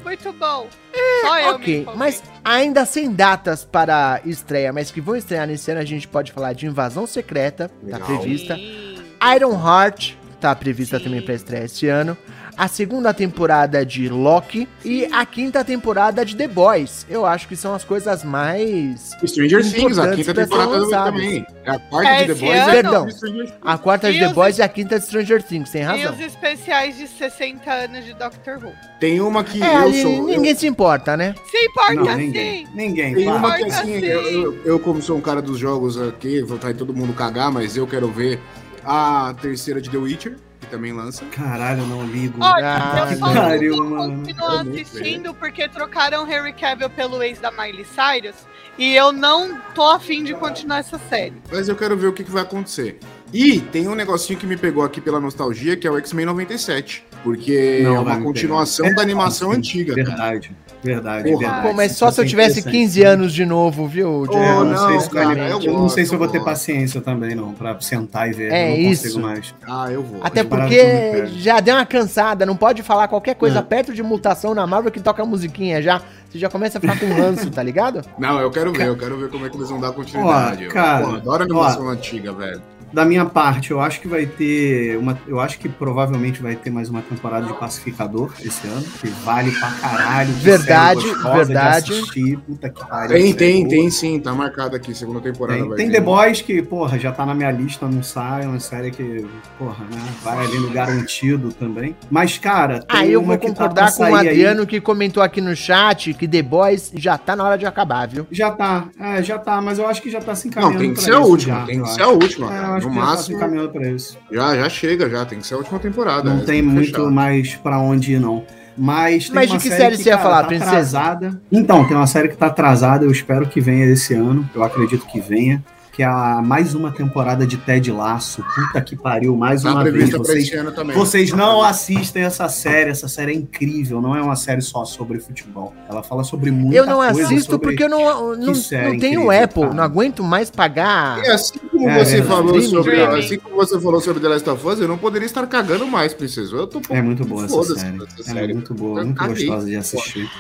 Muito bom. Me Ok, mas ainda sem datas para estreia, mas que vão estrear nesse ano, a gente pode falar de Invasão Secreta, tá Legal. prevista. Sim. Iron Heart, tá prevista Sim. também pra estreia esse ano. A segunda temporada de Loki e a quinta temporada de The Boys. Eu acho que são as coisas mais. Stranger Things, a quinta temporada também. A quarta É de The Boys ano? é Perdão. Stranger Things. A quarta de E The Boys e a quinta de Stranger Things, tem E razão. os especiais de 60 anos de Doctor Who. Tem uma que É, eu ali sou. eu- ninguém se importa, né? Se importa Não, sim. ninguém. Ninguém, Tem para. uma que assim, sim. eu, eu- eu, como sou um cara dos jogos aqui, vou estar todo mundo cagar, mas eu quero ver a terceira de The Witcher, que também lança. Caralho, eu não ligo. Olha, Ah, eu só pariu, mano. Quero muito assistindo porque trocaram Harry Cavill pelo ex da Miley Cyrus e eu não tô afim de continuar essa série. Mas eu quero ver o que, que vai acontecer. E tem um negocinho que me pegou aqui pela nostalgia, que é o X-Men 97. Porque Não é uma continuação pegar. da animação antiga. cara. Verdade, verdade, Porra. verdade. Pô, mas só se eu é tivesse interessante. 15 anos de novo, viu? Johnny? Eu não, não, sei se cara, eu eu não sei gosto, se eu vou ter eu gosto. paciência também, não, pra sentar e ver. É eu não isso. consigo mais. Ah, eu vou. Até porque já deu uma cansada, não pode falar qualquer coisa É. perto de mutação na Marvel que toca a musiquinha já. Você já começa a ficar com ranço, tá ligado? Não, eu quero ver, eu quero ver como é que eles vão dar continuidade. Ó, cara, Pô, adoro a animação antiga, velho. Da minha parte, eu acho que vai ter uma. Eu acho que provavelmente vai ter mais uma temporada de Pacificador esse ano, que vale pra caralho. Verdade, verdade. assistir, puta que pariu. Tem, tem, boa. tem sim, tá marcado aqui, segunda temporada. Tem, vai tem. The Boys que, porra, já tá na minha lista, não sai, é uma série que, porra, né, vai ali no garantido também. Mas, cara, tem Aí eu uma vou que tá concordar pra com o sair aí. Adriano que comentou aqui no chat que The Boys já tá na hora de acabar, viu? Já tá, é, já tá, mas eu acho que já tá se Não, encaminhando tem que ser a última, já, tem eu que ser a última, É, eu cara. Acho No que já tá máximo, pra isso. já, já chega, já, tem que ser a última temporada. Não né? tem Tá muito fechado. mais pra onde ir, não. Mas tem Mas uma de que série você ia cara, falar, tá princesa? atrasada. Então, tem uma série que tá atrasada, eu espero que venha esse ano. Eu acredito que venha. Que é a mais uma temporada de Ted Laço. Puta que pariu, mais Tá uma vez. Vocês, esse ano também. vocês não assistem essa série. Essa série é incrível. Não é uma série só sobre futebol. Ela fala sobre muita eu não coisa. assisto sobre- porque eu não, não, não tenho incrível, Apple, cara. não aguento mais pagar. E assim como É você verdade. falou sobre, assim como você falou sobre The Last of Us, eu não poderia estar cagando mais, princesa. Eu tô É muito boa essa série. essa É série. muito boa, Eu muito caguei. gostosa de assistir.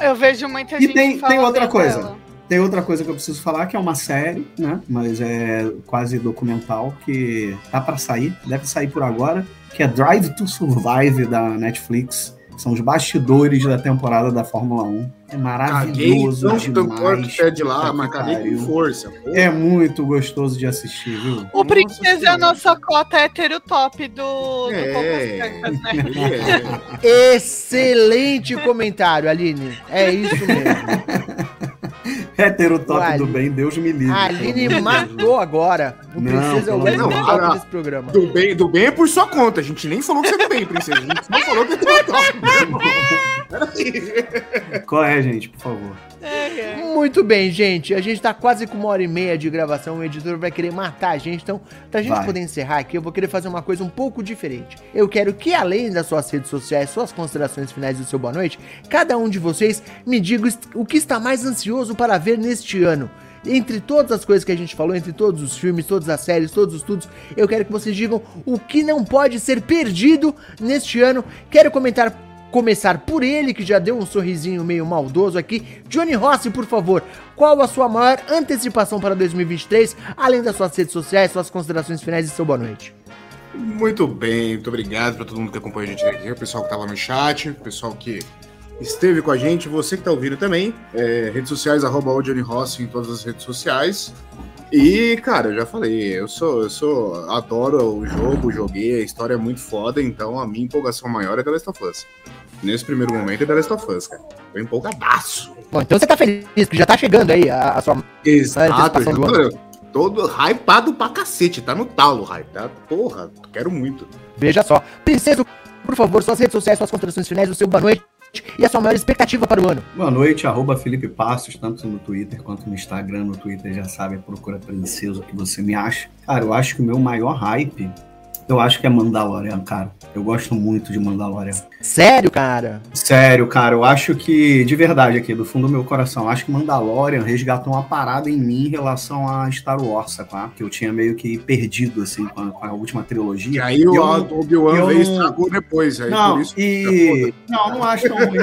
Eu vejo muita E gente tem- tem falando outra coisa. dela. Tem outra coisa que eu preciso falar, que é uma série, né? Mas é quase documental, que tá pra sair, deve sair por agora, que é Drive to Survive da Netflix. São os bastidores da temporada da Fórmula 1. É Caguei maravilhoso tanto tanto quanto demais. pé de lá, mas que caguei com força. Porra. É muito gostoso de assistir, viu? O Princesa é a nossa cota hétero top do, do É. Poucas Trancas, né? É. Excelente comentário, Aline. É isso mesmo. Hétero top do bem, Deus me livre. A Aline matou agora. O Não, Princesa é o top Deus. desse programa. Do bem, do bem é por sua conta. A gente nem falou que você é do bem, princesa. A gente não falou que você é do bem. Qual é, gente, por favor? Muito bem, gente. A gente tá quase com uma hora e meia de gravação. O editor vai querer matar a gente. Então, pra gente Vai. poder encerrar aqui, eu vou querer fazer uma coisa um pouco diferente. Eu quero que, além das suas redes sociais, suas considerações finais do seu boa noite, cada um de vocês me diga o que está mais ansioso para ver neste ano. Entre todas as coisas que a gente falou, entre todos os filmes, todas as séries, todos os estudos, eu quero que vocês digam o que não pode ser perdido neste ano. Quero comentar começar por ele, que já deu um sorrisinho meio maldoso aqui. Johnny Rossi, por favor, qual a sua maior antecipação para 2023, além das suas redes sociais, suas considerações finais e seu boa noite? Muito bem, muito obrigado pra todo mundo que acompanha a gente aqui, o pessoal que tava no chat, o pessoal que esteve com a gente, você que tá ouvindo também. É, redes sociais, arroba o Johnny Rossi em todas as redes sociais. E, cara, eu já falei, eu sou, eu sou, adoro o jogo, joguei, a história é muito foda, então a minha empolgação maior é The Last of Us. Nesse primeiro momento é The Last of Us, cara. Tô empolgadaço. Bom, então você tá feliz, que já tá chegando aí a, a sua. Exato, tô todo hypado pra cacete, tá no talo, hype, tá? Porra, quero muito. Veja só. Princesa, por favor, suas redes sociais, suas considerações finais, o seu boa noite e a sua maior expectativa para o ano. Boa noite, arroba Felipe Passos, tanto no Twitter quanto no Instagram. No Twitter já sabe, procura Princesa que você me acha. Cara, eu acho que o meu maior hype, eu acho que é Mandalorian, cara. Eu gosto muito de Mandalorian. Sério, cara? Sério, cara, eu acho que, de verdade aqui, do fundo do meu coração, acho que Mandalorian resgatou uma parada em mim em relação a Star Wars, tá? Que eu tinha meio que perdido, assim, com a, com a última E trilogia. aí o eu- Obi-Wan eu veio e estragou depois. Aí Não, por isso e. Não, não acho tão ruim.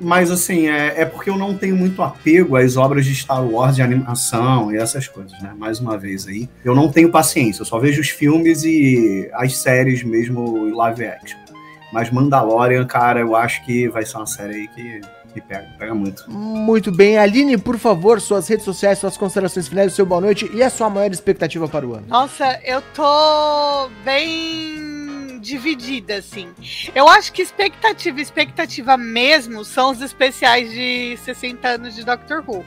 Mas assim, é, é porque eu não tenho muito apego às obras de Star Wars de animação e essas coisas, né? Mais uma vez aí. Eu não tenho paciência, eu só vejo os filmes e as séries mesmo em live action. Mas Mandalorian, cara, eu acho que vai ser uma série aí que, que pega, pega muito. Muito bem. Aline, por favor, suas redes sociais, suas considerações finais, o seu boa noite e a sua maior expectativa para o ano. Nossa, eu tô bem dividida, assim. Eu acho que expectativa, expectativa mesmo são os especiais de 60 anos de Doctor Who.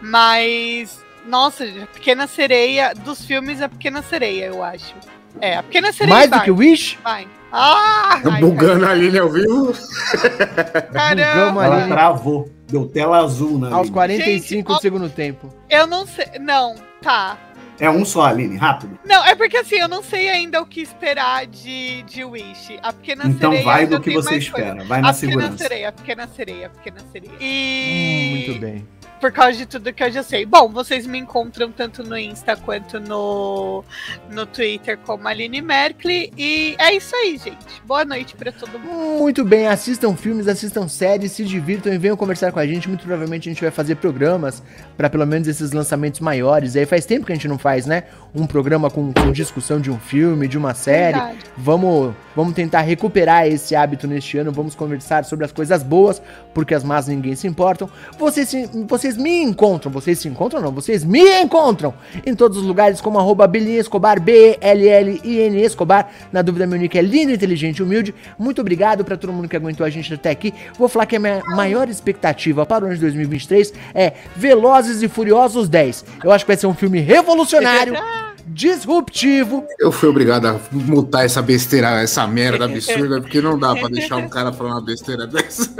Mas, nossa, a Pequena Sereia, dos filmes, a Pequena Sereia, eu acho. É, a Pequena Sereia Mais vai, do que o Wish? vai. Ah, Tá ai, bugando a linha ao vivo. caramba. Bugamos Ela ali travou, deu tela azul na aos Aline. 45 Gente, do segundo tempo. Eu não sei, não, tá. É um só, Aline, rápido. Não, é porque assim, eu não sei ainda o que esperar de, de Wish. A Pequena Então Sereia vai ainda do que você mais coisa. espera, vai na a pequena segurança. sereia, a pequena sereia, a pequena sereia. Hum, E muito bem. Por causa de tudo que eu já sei. Bom, vocês me encontram tanto no Insta quanto no, no Twitter como Aline Merkley. E é isso aí, gente. Boa noite pra todo mundo. Muito bem, assistam filmes, assistam séries, se divirtam e venham conversar com a gente. Muito provavelmente a gente vai fazer programas para pelo menos esses lançamentos maiores. Aí faz tempo que a gente não faz, né? Um programa com, com discussão de um filme, de uma série. Verdade. Vamos, vamos tentar recuperar esse hábito neste ano. Vamos conversar sobre as coisas boas, porque as más ninguém se importam. Vocês, vocês me encontram, vocês se encontram não, vocês me encontram em todos os lugares como arroba Escobar, B-L-L-I-N Escobar. Na dúvida, meu nick é lindo, inteligente humilde. Muito obrigado pra todo mundo que aguentou a gente até aqui. Vou falar que a minha maior expectativa para o ano de 2023 é Velozes e Furiosos 10. Eu acho que vai ser um filme revolucionário, disruptivo, Eu fui obrigado a mutar essa besteira, essa merda absurda, porque não dá pra deixar um cara falando uma besteira dessa.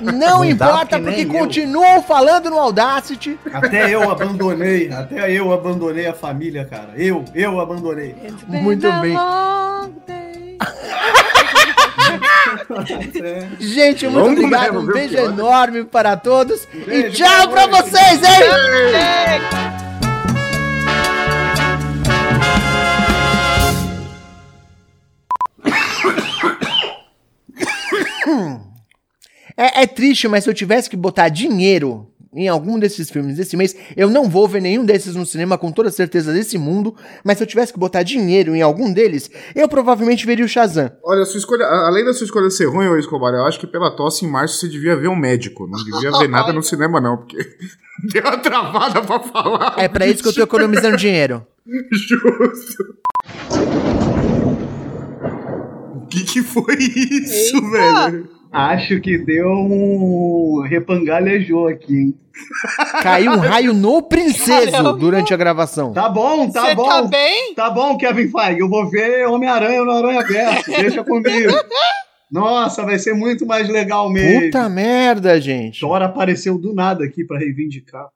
Não, Não importa, porque porque continuam falando no Audacity. Até eu abandonei, até eu abandonei a família, cara. Eu, eu abandonei. Muito bem. É. Gente, muito Longo obrigado. mesmo, Um beijo pior? enorme para todos. e Beijo, tchau boa pra noite. vocês, hein? É, é triste, mas se eu tivesse que botar dinheiro em algum desses filmes desse mês, eu não vou ver nenhum desses no cinema com toda certeza desse mundo, mas se eu tivesse que botar dinheiro em algum deles, eu provavelmente veria o Shazam. Olha, a sua escolha, além da sua escolha ser ruim, Escobar, eu acho que pela tosse em março você devia ver um médico. Não devia ver nada no cinema, não, porque deu uma travada pra falar. É pra isso que eu tô economizando dinheiro. Justo. O que que foi isso, velho? Acho que deu um repangalejou aqui, hein? Caiu um raio no princeso Caramba. durante a gravação. Tá bom, tá Você bom. tá bem? Tá bom, Kevin Feige. Eu vou ver Homem-Aranha no Aranha Verso. Deixa comigo. Nossa, vai ser muito mais legal mesmo. Puta merda, gente. Thor apareceu do nada aqui pra reivindicar.